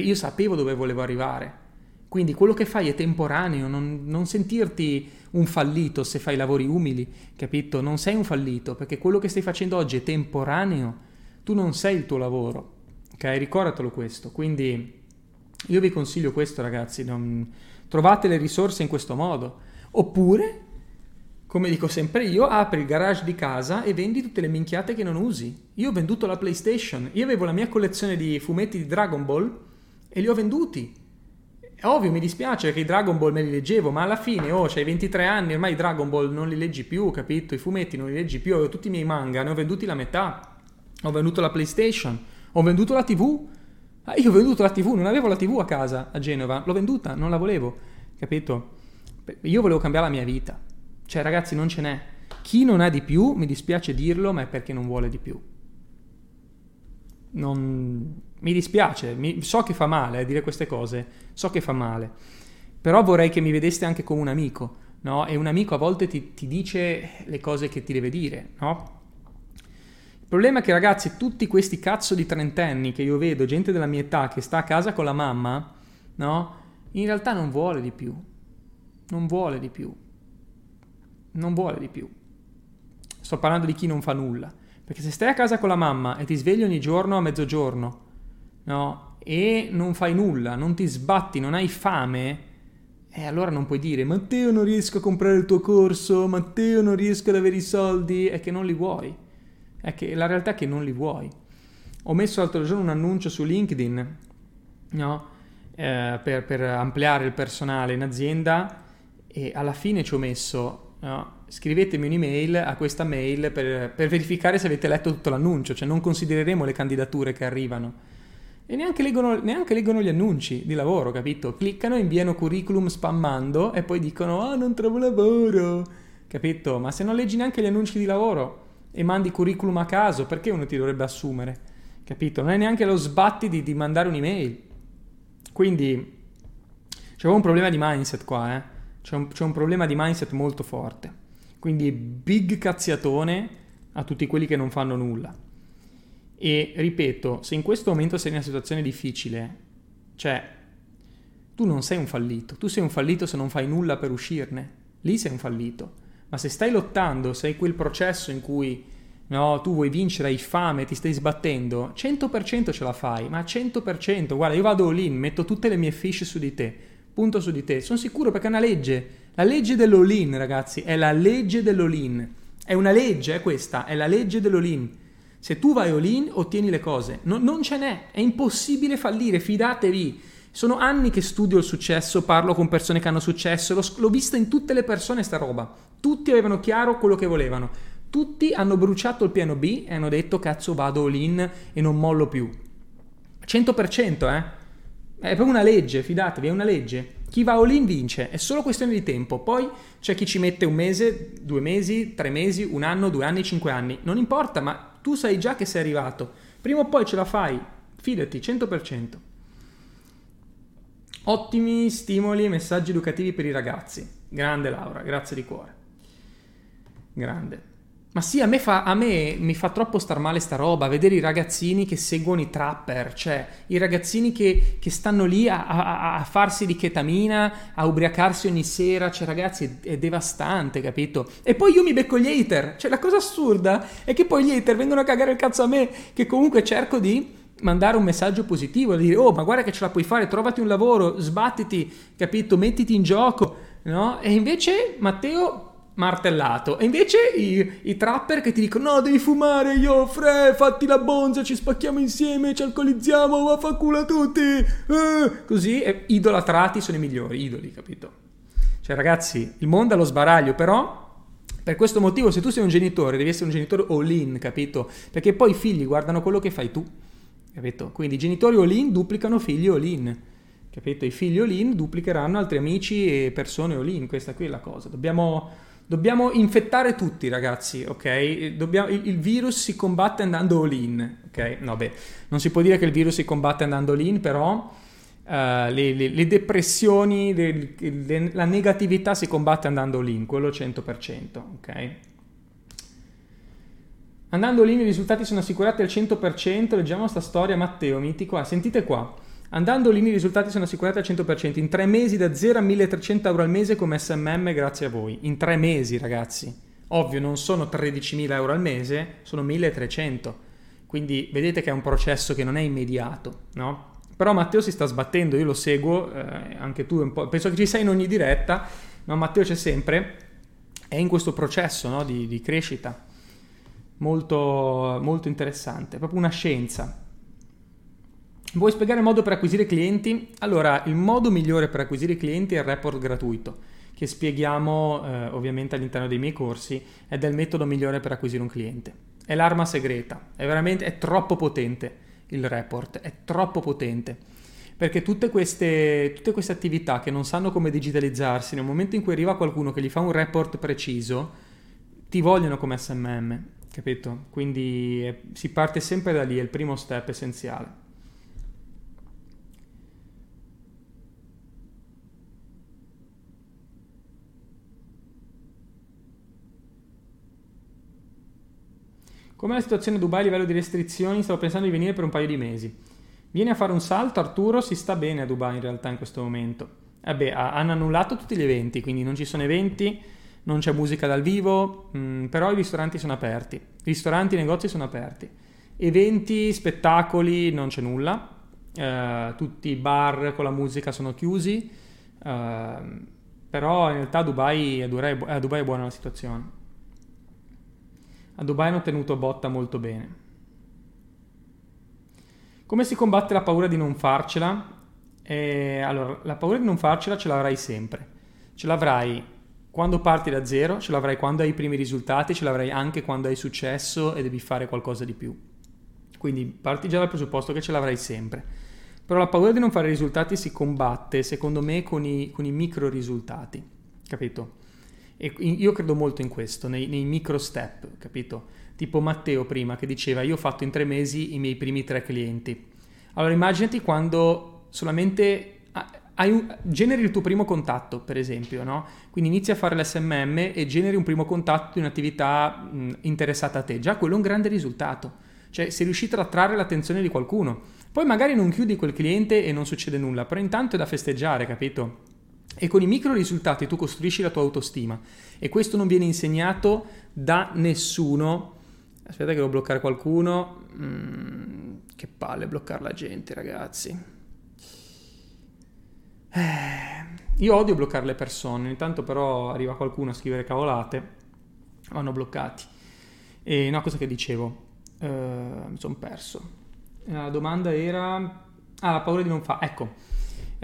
Io sapevo dove volevo arrivare. Quindi quello che fai è temporaneo, non, non sentirti un fallito se fai lavori umili, capito? Non sei un fallito, perché quello che stai facendo oggi è temporaneo, tu non sei il tuo lavoro, ok? Ricordatelo questo. Quindi io vi consiglio questo, ragazzi, non... trovate le risorse in questo modo Oppure, come dico sempre io, apri il garage di casa e vendi tutte le minchiate che non usi. Io ho venduto la PlayStation, io avevo la mia collezione di fumetti di Dragon Ball e li ho venduti. È ovvio, mi dispiace che i Dragon Ball me li leggevo, ma alla fine, oh, c'hai 23 anni, ormai i Dragon Ball non li leggi più, capito? I fumetti non li leggi più, avevo tutti i miei manga, ne ho venduti la metà. Ho venduto la PlayStation, ho venduto la TV. Ah, io ho venduto la TV, non avevo la TV a casa a Genova, l'ho venduta, non la volevo, capito? Io volevo cambiare la mia vita. Cioè, ragazzi, non ce n'è. Chi non ha di più, mi dispiace dirlo, ma è perché non vuole di più. Non... Mi dispiace, mi... so che fa male eh, dire queste cose, so che fa male. Però vorrei che mi vedeste anche come un amico, no? E un amico a volte ti, ti dice le cose che ti deve dire, no? Il problema è che, ragazzi, tutti questi cazzo di trentenni che io vedo, gente della mia età che sta a casa con la mamma, no? In realtà non vuole di più non vuole di più. Non vuole di più. Sto parlando di chi non fa nulla. Perché se stai a casa con la mamma e ti svegli ogni giorno a mezzogiorno, no? E non fai nulla, non ti sbatti, non hai fame, e allora non puoi dire Matteo non riesco a comprare il tuo corso, Matteo non riesco ad avere i soldi, è che non li vuoi. È che la realtà è che non li vuoi. Ho messo l'altro giorno un annuncio su LinkedIn, no? Eh, per, per ampliare il personale in azienda e alla fine ci ho messo no, scrivetemi un'email a questa mail per, per, verificare se avete letto tutto l'annuncio, cioè non considereremo le candidature che arrivano. E neanche leggono, neanche leggono gli annunci di lavoro, capito? Cliccano, inviano curriculum spammando e poi dicono ah non trovo lavoro, capito? Ma se non leggi neanche gli annunci di lavoro e mandi curriculum a caso, perché uno ti dovrebbe assumere? Capito? Non è neanche lo sbatti di, di mandare un'email. Quindi c'è un problema di mindset qua, eh c'è un, c'è un problema di mindset molto forte. Quindi big cazziatone a tutti quelli che non fanno nulla. E ripeto, se in questo momento sei in una situazione difficile, cioè tu non sei un fallito, tu sei un fallito se non fai nulla per uscirne, lì sei un fallito. Ma se stai lottando, sei quel processo in cui no, tu vuoi vincere, hai fame, ti stai sbattendo, 100% ce la fai, ma 100%, guarda, io vado lì, metto tutte le mie fish su di te, punto su di te. Sono sicuro perché è una legge. La legge dell'all-in, ragazzi, è la legge dell'all-in. È una legge, è questa, è la legge dell'all-in. Se tu vai all-in, ottieni le cose. No, non ce n'è, è impossibile fallire, fidatevi. Sono anni che studio il successo, parlo con persone che hanno successo, l'ho, l'ho vista in tutte le persone sta roba. Tutti avevano chiaro quello che volevano. Tutti hanno bruciato il piano B e hanno detto cazzo vado all-in e non mollo più. 100%, eh? È proprio una legge, fidatevi, è una legge. Chi va all-in vince, è solo questione di tempo. Poi c'è chi ci mette un mese, due mesi, tre mesi, un anno, due anni, cinque anni. Non importa, ma tu sai già che sei arrivato. Prima o poi ce la fai, fidati, 100%. Ottimi stimoli e messaggi educativi per i ragazzi. Grande Laura, grazie di cuore. Grande. Ma sì, a me, fa, a me, mi fa troppo star male sta roba, vedere i ragazzini che seguono i trapper, cioè i ragazzini che, che stanno lì a, a, a, farsi di ketamina, a ubriacarsi ogni sera, cioè ragazzi è, è, devastante, capito? E poi io mi becco gli hater, cioè la cosa assurda è che poi gli hater vengono a cagare il cazzo a me, che comunque cerco di mandare un messaggio positivo, di dire oh ma guarda che ce la puoi fare, trovati un lavoro, sbattiti, capito, mettiti in gioco, no? E invece Matteo martellato. E invece i, i, trapper che ti dicono: No, devi fumare, io, fre, fatti la bonza, ci spacchiamo insieme, ci alcolizziamo, vaffanculo a tutti. Eh. Così, e idolatrati sono i migliori, idoli, capito? Cioè, ragazzi, il mondo è allo sbaraglio, però. Per questo motivo, se tu sei un genitore, devi essere un genitore all-in, capito? Perché poi i figli guardano quello che fai tu, capito? Quindi i genitori all-in duplicano figli all-in, capito? I figli all-in duplicheranno altri amici e persone all-in, questa qui è la cosa. Dobbiamo Dobbiamo infettare tutti, ragazzi, ok? Dobbiamo, il, il, virus si combatte andando all in, ok? No, beh, non si può dire che il virus si combatte andando all in, però uh, le, le, le, depressioni, le, la negatività si combatte andando all in, quello 100%, ok? Andando all in i risultati sono assicurati al 100%, leggiamo questa storia, Matteo, miti qua, sentite qua. Andando lì i risultati sono assicurati al 100%, in tre mesi da 0 a 1300 euro al mese come SMM grazie a voi. In tre mesi ragazzi. Ovvio non sono 13.000 euro al mese, sono 1300. Quindi vedete che è un processo che non è immediato, no? Però Matteo si sta sbattendo, io lo seguo, eh, anche tu un po', penso che ci sei in ogni diretta, ma Matteo c'è sempre, è in questo processo no? di, di, crescita molto, molto interessante, proprio una scienza. Vuoi spiegare il modo per acquisire clienti? Allora, il modo migliore per acquisire clienti è il report gratuito, che spieghiamo eh, ovviamente all'interno dei miei corsi, ed è il metodo migliore per acquisire un cliente. È l'arma segreta, è veramente è troppo potente il report, è troppo potente. Perché tutte queste, tutte queste attività che non sanno come digitalizzarsi, nel momento in cui arriva qualcuno che gli fa un report preciso, ti vogliono come SMM, capito? Quindi eh, si parte sempre da lì, è il primo step essenziale. Com'è la situazione a Dubai a livello di restrizioni? Stavo pensando di venire per un paio di mesi. Vieni a fare un salto, Arturo, si sta bene a Dubai in realtà in questo momento. Vabbè, eh hanno annullato tutti gli eventi, quindi non ci sono eventi, non c'è musica dal vivo, mh, mm, però i ristoranti sono aperti. Ristoranti negozi sono aperti. Eventi, spettacoli, non c'è nulla. Uh, tutti i bar con la musica sono chiusi. Uh, però in realtà a Dubai, a a Dubai è buona la situazione. A Dubai hanno tenuto botta molto bene. Come si combatte la paura di non farcela? Eh, allora, la paura di non farcela ce l'avrai sempre. Ce l'avrai quando parti da zero, ce l'avrai quando hai i primi risultati, ce l'avrai anche quando hai successo e devi fare qualcosa di più. Quindi parti già dal presupposto che ce l'avrai sempre. Però la paura di non fare risultati si combatte, secondo me, con i, con i micro risultati. Capito? E io credo molto in questo, nei, nei, micro step, capito? Tipo Matteo prima che diceva io ho fatto in tre mesi i miei primi tre clienti. Allora immaginati quando solamente un, generi il tuo primo contatto, per esempio, no? Quindi inizi a fare l'SMM e generi un primo contatto di un'attività mh, interessata a te. Già quello è un grande risultato. Cioè sei riuscito ad attrarre l'attenzione di qualcuno. Poi magari non chiudi quel cliente e non succede nulla, però intanto è da festeggiare, capito? E con i micro risultati tu costruisci la tua autostima e questo non viene insegnato da nessuno. Aspetta che devo bloccare qualcuno. Mm, che palle bloccare la gente, ragazzi. Eh, io odio bloccare le persone, intanto però arriva qualcuno a scrivere cavolate, vanno bloccati. E no, cosa che dicevo? Uh, mi sono perso. La domanda era... Ah, la paura di non fare... Ecco.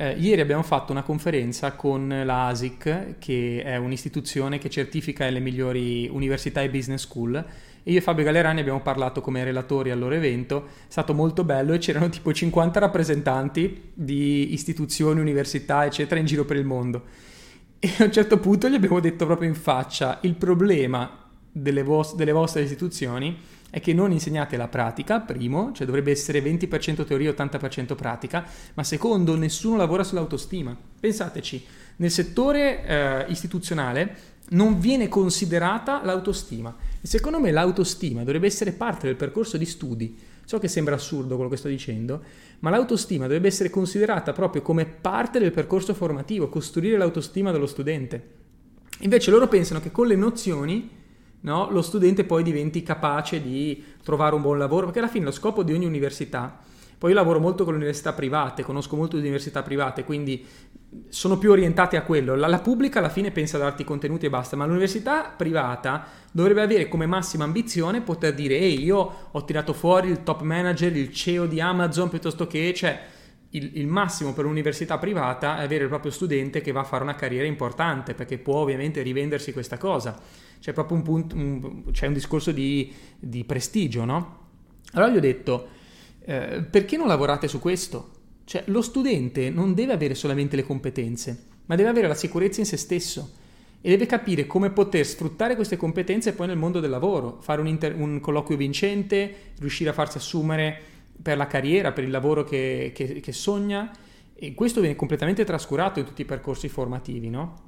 Eh, ieri abbiamo fatto una conferenza con la ASIC, che è un'istituzione che certifica le migliori università e business school, io e Fabio Galerani abbiamo parlato come relatori al loro evento, è stato molto bello e c'erano tipo 50 rappresentanti di istituzioni, università, eccetera, in giro per il mondo. E a un certo punto gli abbiamo detto proprio in faccia, il problema delle, vos- delle vostre istituzioni è che non insegnate la pratica, primo, cioè dovrebbe essere 20% teoria e 80% pratica, ma secondo, nessuno lavora sull'autostima. Pensateci, nel settore eh, istituzionale non viene considerata l'autostima. E secondo me l'autostima dovrebbe essere parte del percorso di studi. So che sembra assurdo quello che sto dicendo, ma l'autostima dovrebbe essere considerata proprio come parte del percorso formativo, costruire l'autostima dello studente. Invece loro pensano che con le nozioni no, lo studente poi diventi capace di trovare un buon lavoro, perché alla fine lo scopo di ogni università poi io lavoro molto con le università private, conosco molto di università private, quindi sono più orientate a quello. La, la, pubblica alla fine pensa a darti contenuti e basta, ma l'università privata dovrebbe avere come massima ambizione poter dire ehi io ho tirato fuori il top manager, il CEO di Amazon piuttosto che... Cioè, il, il, massimo per un'università privata è avere il proprio studente che va a fare una carriera importante perché può ovviamente rivendersi questa cosa. C'è proprio un, punto, un, c'è un discorso di, di prestigio, no? Allora gli ho detto, eh, perché non lavorate su questo? Cioè, lo studente non deve avere solamente le competenze, ma deve avere la sicurezza in se stesso e deve capire come poter sfruttare queste competenze poi nel mondo del lavoro, fare un, inter- un colloquio vincente, riuscire a farsi assumere per la carriera, per il lavoro che, che, che sogna e questo viene completamente trascurato in tutti i percorsi formativi, no?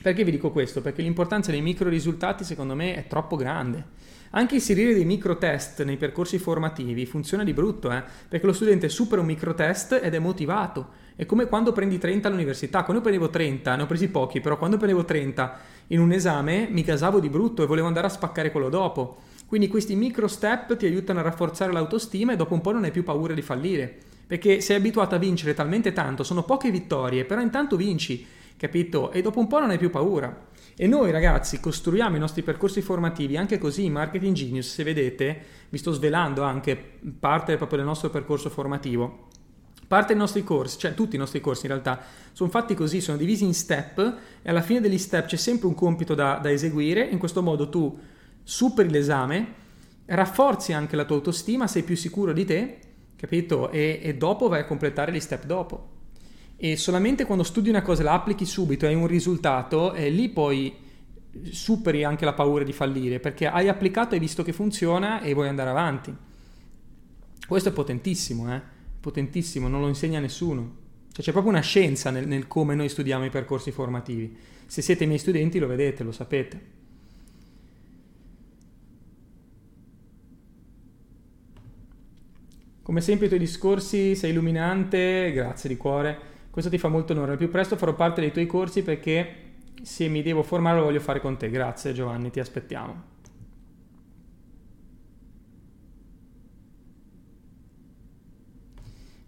Perché vi dico questo? Perché l'importanza dei micro risultati secondo me è troppo grande. Anche inserire dei micro test nei percorsi formativi funziona di brutto, eh? perché lo studente supera un micro test ed è motivato. È come quando prendi 30 all'università. Quando prendevo 30, ne ho presi pochi, però quando prendevo 30 in un esame mi casavo di brutto e volevo andare a spaccare quello dopo. Quindi questi micro step ti aiutano a rafforzare l'autostima e dopo un po' non hai più paura di fallire. Perché sei abituato a vincere talmente tanto, sono poche vittorie, però intanto vinci, capito? E dopo un po' non hai più paura. E noi ragazzi costruiamo i nostri percorsi formativi anche così in Marketing Genius, se vedete, vi sto svelando anche parte proprio del nostro percorso formativo. Parte dei nostri corsi, cioè tutti i nostri corsi in realtà, sono fatti così, sono divisi in step e alla fine degli step c'è sempre un compito da, da eseguire, in questo modo tu superi l'esame, rafforzi anche la tua autostima, sei più sicuro di te, capito? E, e dopo vai a completare gli step dopo e solamente quando studi una cosa la applichi subito e hai un risultato e lì poi superi anche la paura di fallire perché hai applicato, hai visto che funziona e vuoi andare avanti. Questo è potentissimo, eh? potentissimo, non lo insegna nessuno. Cioè, c'è proprio una scienza nel, nel come noi studiamo i percorsi formativi. Se siete miei studenti lo vedete, lo sapete. Come sempre i tuoi discorsi sei illuminante, grazie di cuore. Questo ti fa molto onore. Al più presto farò parte dei tuoi corsi perché se mi devo formare lo voglio fare con te. Grazie Giovanni, ti aspettiamo.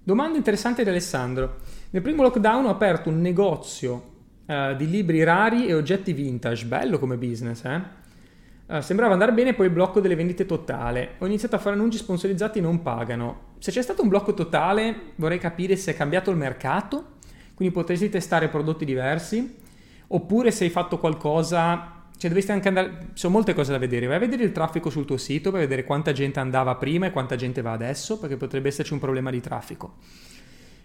Domanda interessante di Alessandro. Nel primo lockdown ho aperto un negozio uh, di libri rari e oggetti vintage. Bello come business, eh? Uh, sembrava andare bene, poi il blocco delle vendite totale. Ho iniziato a fare annunci sponsorizzati non pagano. Se c'è stato un blocco totale, vorrei capire se è cambiato il mercato quindi potresti testare prodotti diversi, oppure se hai fatto qualcosa, cioè dovresti anche andare, ci sono molte cose da vedere, vai a vedere il traffico sul tuo sito per vedere quanta gente andava prima e quanta gente va adesso, perché potrebbe esserci un problema di traffico.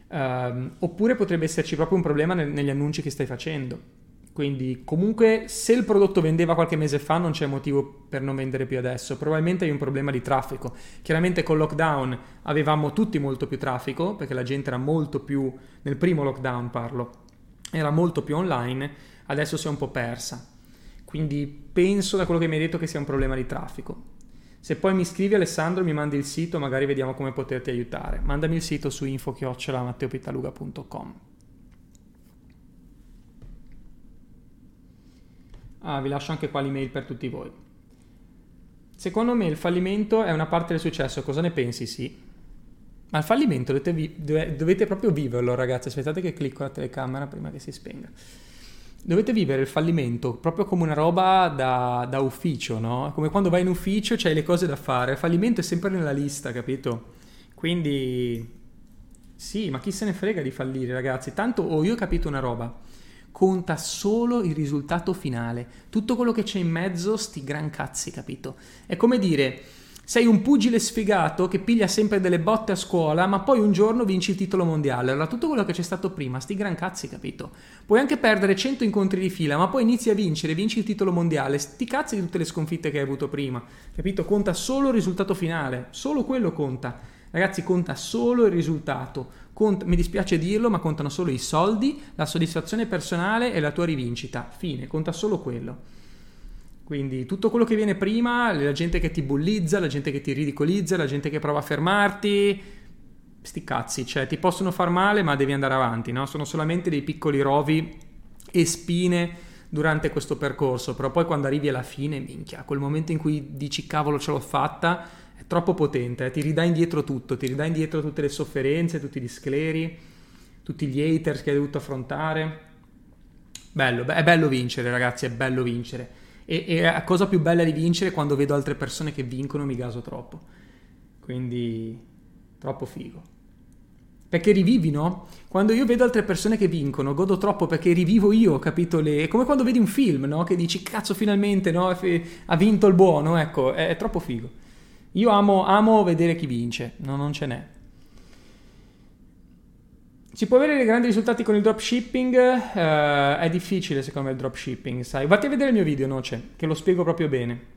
Uh, oppure potrebbe esserci proprio un problema nel, negli annunci che stai facendo. Quindi comunque se il prodotto vendeva qualche mese fa non c'è motivo per non vendere più adesso, probabilmente hai un problema di traffico. Chiaramente con lockdown avevamo tutti molto più traffico perché la gente era molto più, nel primo lockdown parlo, era molto più online, adesso si è un po' persa. Quindi penso da quello che mi hai detto che sia un problema di traffico. Se poi mi scrivi Alessandro, mi mandi il sito, magari vediamo come poterti aiutare. Mandami il sito su info-matteopitaluga.com. Ah, vi lascio anche qua l'email per tutti voi. Secondo me il fallimento è una parte del successo, cosa ne pensi? Sì. Ma il fallimento dovete, vi- dovete proprio viverlo, ragazzi. Aspettate che clicco la telecamera prima che si spenga. Dovete vivere il fallimento proprio come una roba da, da ufficio, no? Come quando vai in ufficio c'hai le cose da fare. Il fallimento è sempre nella lista, capito? Quindi sì, ma chi se ne frega di fallire, ragazzi? Tanto oh, io ho capito una roba conta solo il risultato finale. Tutto quello che c'è in mezzo, sti gran cazzi, capito? È come dire, sei un pugile sfigato che piglia sempre delle botte a scuola, ma poi un giorno vinci il titolo mondiale. Allora, tutto quello che c'è stato prima, sti gran cazzi, capito? Puoi anche perdere 100 incontri di fila, ma poi inizi a vincere, vinci il titolo mondiale. Sti cazzi di tutte le sconfitte che hai avuto prima, capito? Conta solo il risultato finale, solo quello conta. Ragazzi, conta solo il risultato. Cont- mi dispiace dirlo, ma contano solo i soldi, la soddisfazione personale e la tua rivincita. Fine, conta solo quello. Quindi tutto quello che viene prima, la gente che ti bullizza, la gente che ti ridicolizza, la gente che prova a fermarti, sti cazzi, cioè ti possono far male ma devi andare avanti, no? Sono solamente dei piccoli rovi e spine durante questo percorso, però poi quando arrivi alla fine, minchia, quel momento in cui dici cavolo ce l'ho fatta, troppo potente, eh? ti ridà indietro tutto, ti ridà indietro tutte le sofferenze, tutti gli scleri, tutti gli haters che hai dovuto affrontare. Bello, è bello vincere ragazzi, è bello vincere. E, la cosa più bella di vincere è quando vedo altre persone che vincono mi gaso troppo. Quindi, troppo figo. Perché rivivi, no? Quando io vedo altre persone che vincono, godo troppo perché rivivo io, capito? Le... È come quando vedi un film, no? Che dici, cazzo, finalmente, no? Ha vinto il buono, ecco, è, è troppo figo. Io amo, amo vedere chi vince, no, non ce n'è. Si può avere dei grandi risultati con il dropshipping? Uh, è difficile secondo me il dropshipping, sai. Vatti a vedere il mio video, Noce, che lo spiego proprio bene.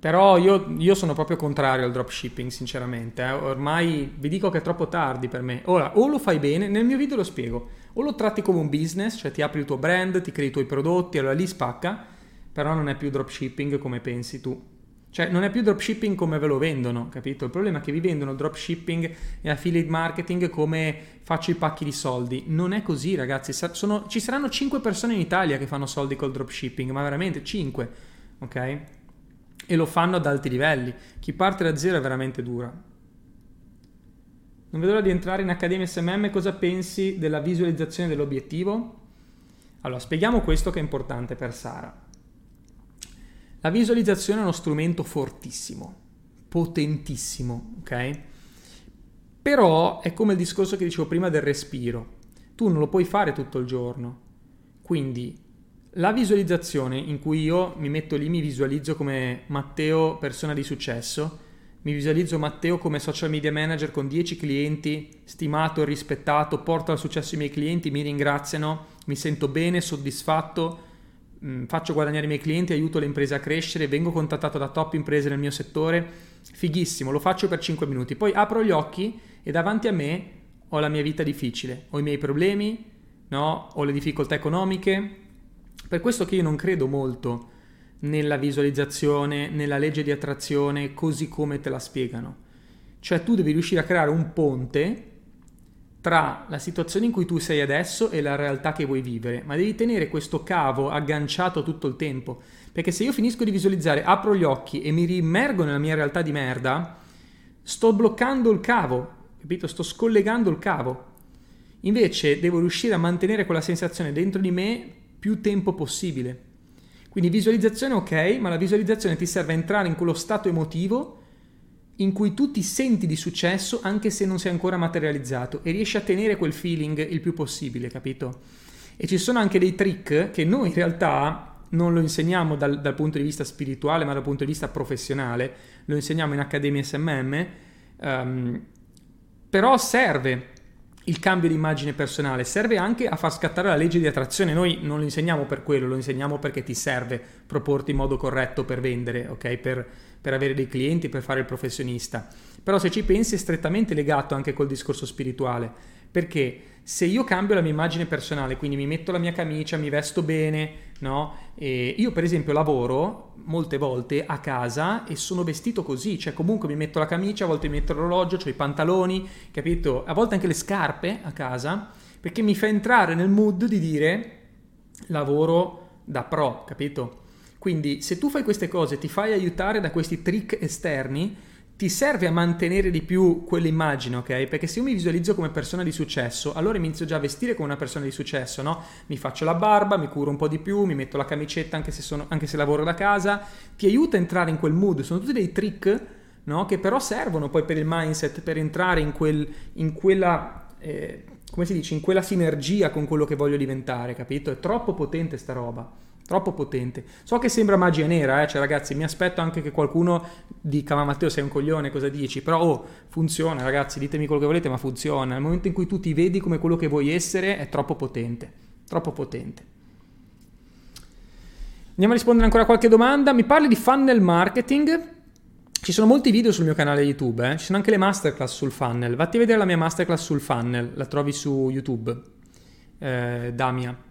Però io, io sono proprio contrario al dropshipping, sinceramente. Eh. Ormai vi dico che è troppo tardi per me. Ora, o lo fai bene, nel mio video lo spiego, o lo tratti come un business, cioè ti apri il tuo brand, ti crei i tuoi prodotti, allora lì spacca, però non è più dropshipping come pensi tu. Cioè non è più dropshipping come ve lo vendono, capito? Il problema è che vi vendono dropshipping e affiliate marketing come faccio i pacchi di soldi. Non è così ragazzi, Sono, ci saranno 5 persone in Italia che fanno soldi col dropshipping, ma veramente 5, ok? E lo fanno ad alti livelli. Chi parte da zero è veramente dura. Non vedo l'ora di entrare in Accademia SMM, cosa pensi della visualizzazione dell'obiettivo? Allora, spieghiamo questo che è importante per Sara. La visualizzazione è uno strumento fortissimo, potentissimo, ok? Però è come il discorso che dicevo prima del respiro. Tu non lo puoi fare tutto il giorno. Quindi la visualizzazione in cui io mi metto lì, mi visualizzo come Matteo, persona di successo, mi visualizzo Matteo come social media manager con 10 clienti, stimato rispettato, porto al successo i miei clienti, mi ringraziano, mi sento bene, soddisfatto, Mm, faccio guadagnare i miei clienti, aiuto le imprese a crescere, vengo contattato da top imprese nel mio settore, fighissimo, lo faccio per 5 minuti, poi apro gli occhi e davanti a me ho la mia vita difficile, ho i miei problemi, no? ho le difficoltà economiche, per questo che io non credo molto nella visualizzazione, nella legge di attrazione così come te la spiegano. Cioè tu devi riuscire a creare un ponte tra la situazione in cui tu sei adesso e la realtà che vuoi vivere, ma devi tenere questo cavo agganciato tutto il tempo, perché se io finisco di visualizzare, apro gli occhi e mi rimergo nella mia realtà di merda, sto bloccando il cavo, capito? Sto scollegando il cavo. Invece devo riuscire a mantenere quella sensazione dentro di me più tempo possibile. Quindi visualizzazione ok, ma la visualizzazione ti serve a entrare in quello stato emotivo in cui tu ti senti di successo anche se non sei ancora materializzato e riesci a tenere quel feeling il più possibile, capito? E ci sono anche dei trick che noi in realtà non lo insegniamo dal, dal punto di vista spirituale, ma dal punto di vista professionale, lo insegniamo in Accademia SMM, um, ehm, però serve il cambio di immagine personale, serve anche a far scattare la legge di attrazione. Noi non lo insegniamo per quello, lo insegniamo perché ti serve proporti in modo corretto per vendere, ok? Per, per avere dei clienti, per fare il professionista. Però se ci pensi è strettamente legato anche col discorso spirituale, perché se io cambio la mia immagine personale, quindi mi metto la mia camicia, mi vesto bene, no? E io per esempio lavoro molte volte a casa e sono vestito così, cioè comunque mi metto la camicia, a volte mi metto l'orologio, ho i pantaloni, capito? A volte anche le scarpe a casa, perché mi fa entrare nel mood di dire lavoro da pro, capito? Quindi se tu fai queste cose, ti fai aiutare da questi trick esterni, ti serve a mantenere di più quell'immagine, ok? Perché se io mi visualizzo come persona di successo, allora inizio già a vestire come una persona di successo, no? Mi faccio la barba, mi curo un po' di più, mi metto la camicetta anche se, sono, anche se lavoro da casa, ti aiuta a entrare in quel mood, sono tutti dei trick, no? Che però servono poi per il mindset, per entrare in, quel, in quella... Eh, come si dice, in quella sinergia con quello che voglio diventare, capito? È troppo potente sta roba. Troppo potente. So che sembra magia nera, eh? cioè ragazzi, mi aspetto anche che qualcuno dica ma Matteo sei un coglione, cosa dici? Però oh, funziona ragazzi, ditemi quello che volete, ma funziona. Nel momento in cui tu ti vedi come quello che vuoi essere è troppo potente, troppo potente. Andiamo a rispondere ancora a qualche domanda. Mi parli di funnel marketing? Ci sono molti video sul mio canale YouTube, eh? ci sono anche le masterclass sul funnel. Vatti a vedere la mia masterclass sul funnel, la trovi su YouTube, eh, Damia.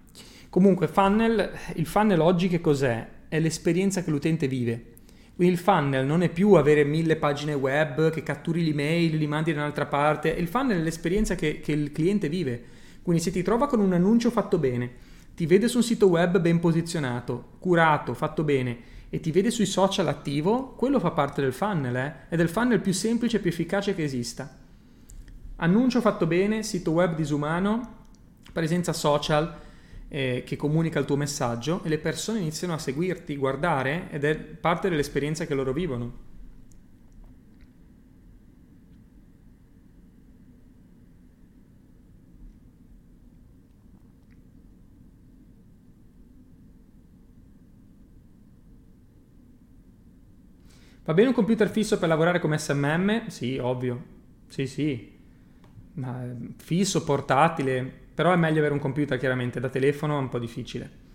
Comunque, funnel, il funnel oggi che cos'è? È l'esperienza che l'utente vive. Quindi il funnel non è più avere mille pagine web che catturi l'email, li mandi da un'altra parte. Il funnel è l'esperienza che, che il cliente vive. Quindi se ti trova con un annuncio fatto bene, ti vede su un sito web ben posizionato, curato, fatto bene e ti vede sui social attivo, quello fa parte del funnel, eh? È del funnel più semplice e più efficace che esista. Annuncio fatto bene, sito web disumano, presenza social, eh, che comunica il tuo messaggio e le persone iniziano a seguirti, guardare ed è parte dell'esperienza che loro vivono. Va bene un computer fisso per lavorare come SMM? Sì, ovvio. Sì, sì. Ma eh, fisso, portatile, però è meglio avere un computer chiaramente, da telefono è un po' difficile.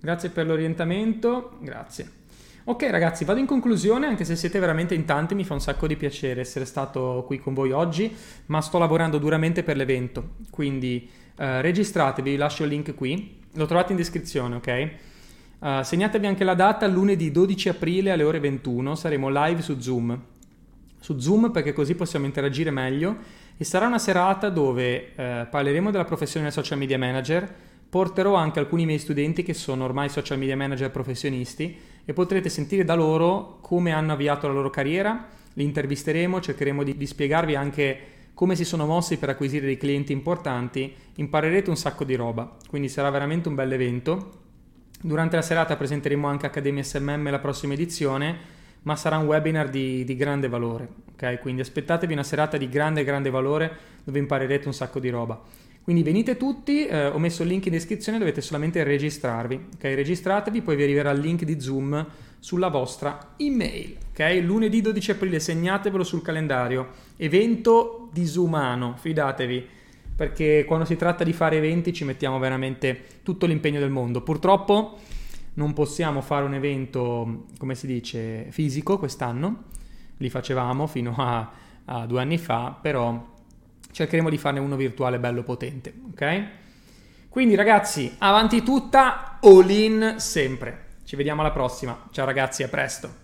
Grazie per l'orientamento, grazie. Ok ragazzi, vado in conclusione, anche se siete veramente in tanti, mi fa un sacco di piacere essere stato qui con voi oggi, ma sto lavorando duramente per l'evento, quindi eh, registratevi, vi lascio il link qui, lo trovate in descrizione, ok? Uh, segnatevi anche la data, lunedì 12 aprile alle ore 21, saremo live su Zoom. Su Zoom perché così possiamo interagire meglio e sarà una serata dove uh, parleremo della professione del social media manager, porterò anche alcuni miei studenti che sono ormai social media manager professionisti e potrete sentire da loro come hanno avviato la loro carriera, li intervisteremo, cercheremo di, di spiegarvi anche come si sono mossi per acquisire dei clienti importanti, imparerete un sacco di roba, quindi sarà veramente un bel evento. Durante la serata presenteremo anche Accademia SMM la prossima edizione, ma sarà un webinar di, di grande valore, ok? Quindi aspettatevi una serata di grande, grande valore dove imparerete un sacco di roba. Quindi venite tutti, eh, ho messo il link in descrizione, dovete solamente registrarvi, ok? Registratevi, poi vi arriverà il link di Zoom sulla vostra email, ok? Lunedì 12 aprile, segnatevelo sul calendario, evento disumano, fidatevi, perché quando si tratta di fare eventi ci mettiamo veramente tutto l'impegno del mondo. Purtroppo non possiamo fare un evento, come si dice, fisico quest'anno, li facevamo fino a, a due anni fa, però cercheremo di farne uno virtuale bello potente, ok? Quindi ragazzi, avanti tutta, all in sempre. Ci vediamo alla prossima. Ciao ragazzi, a presto.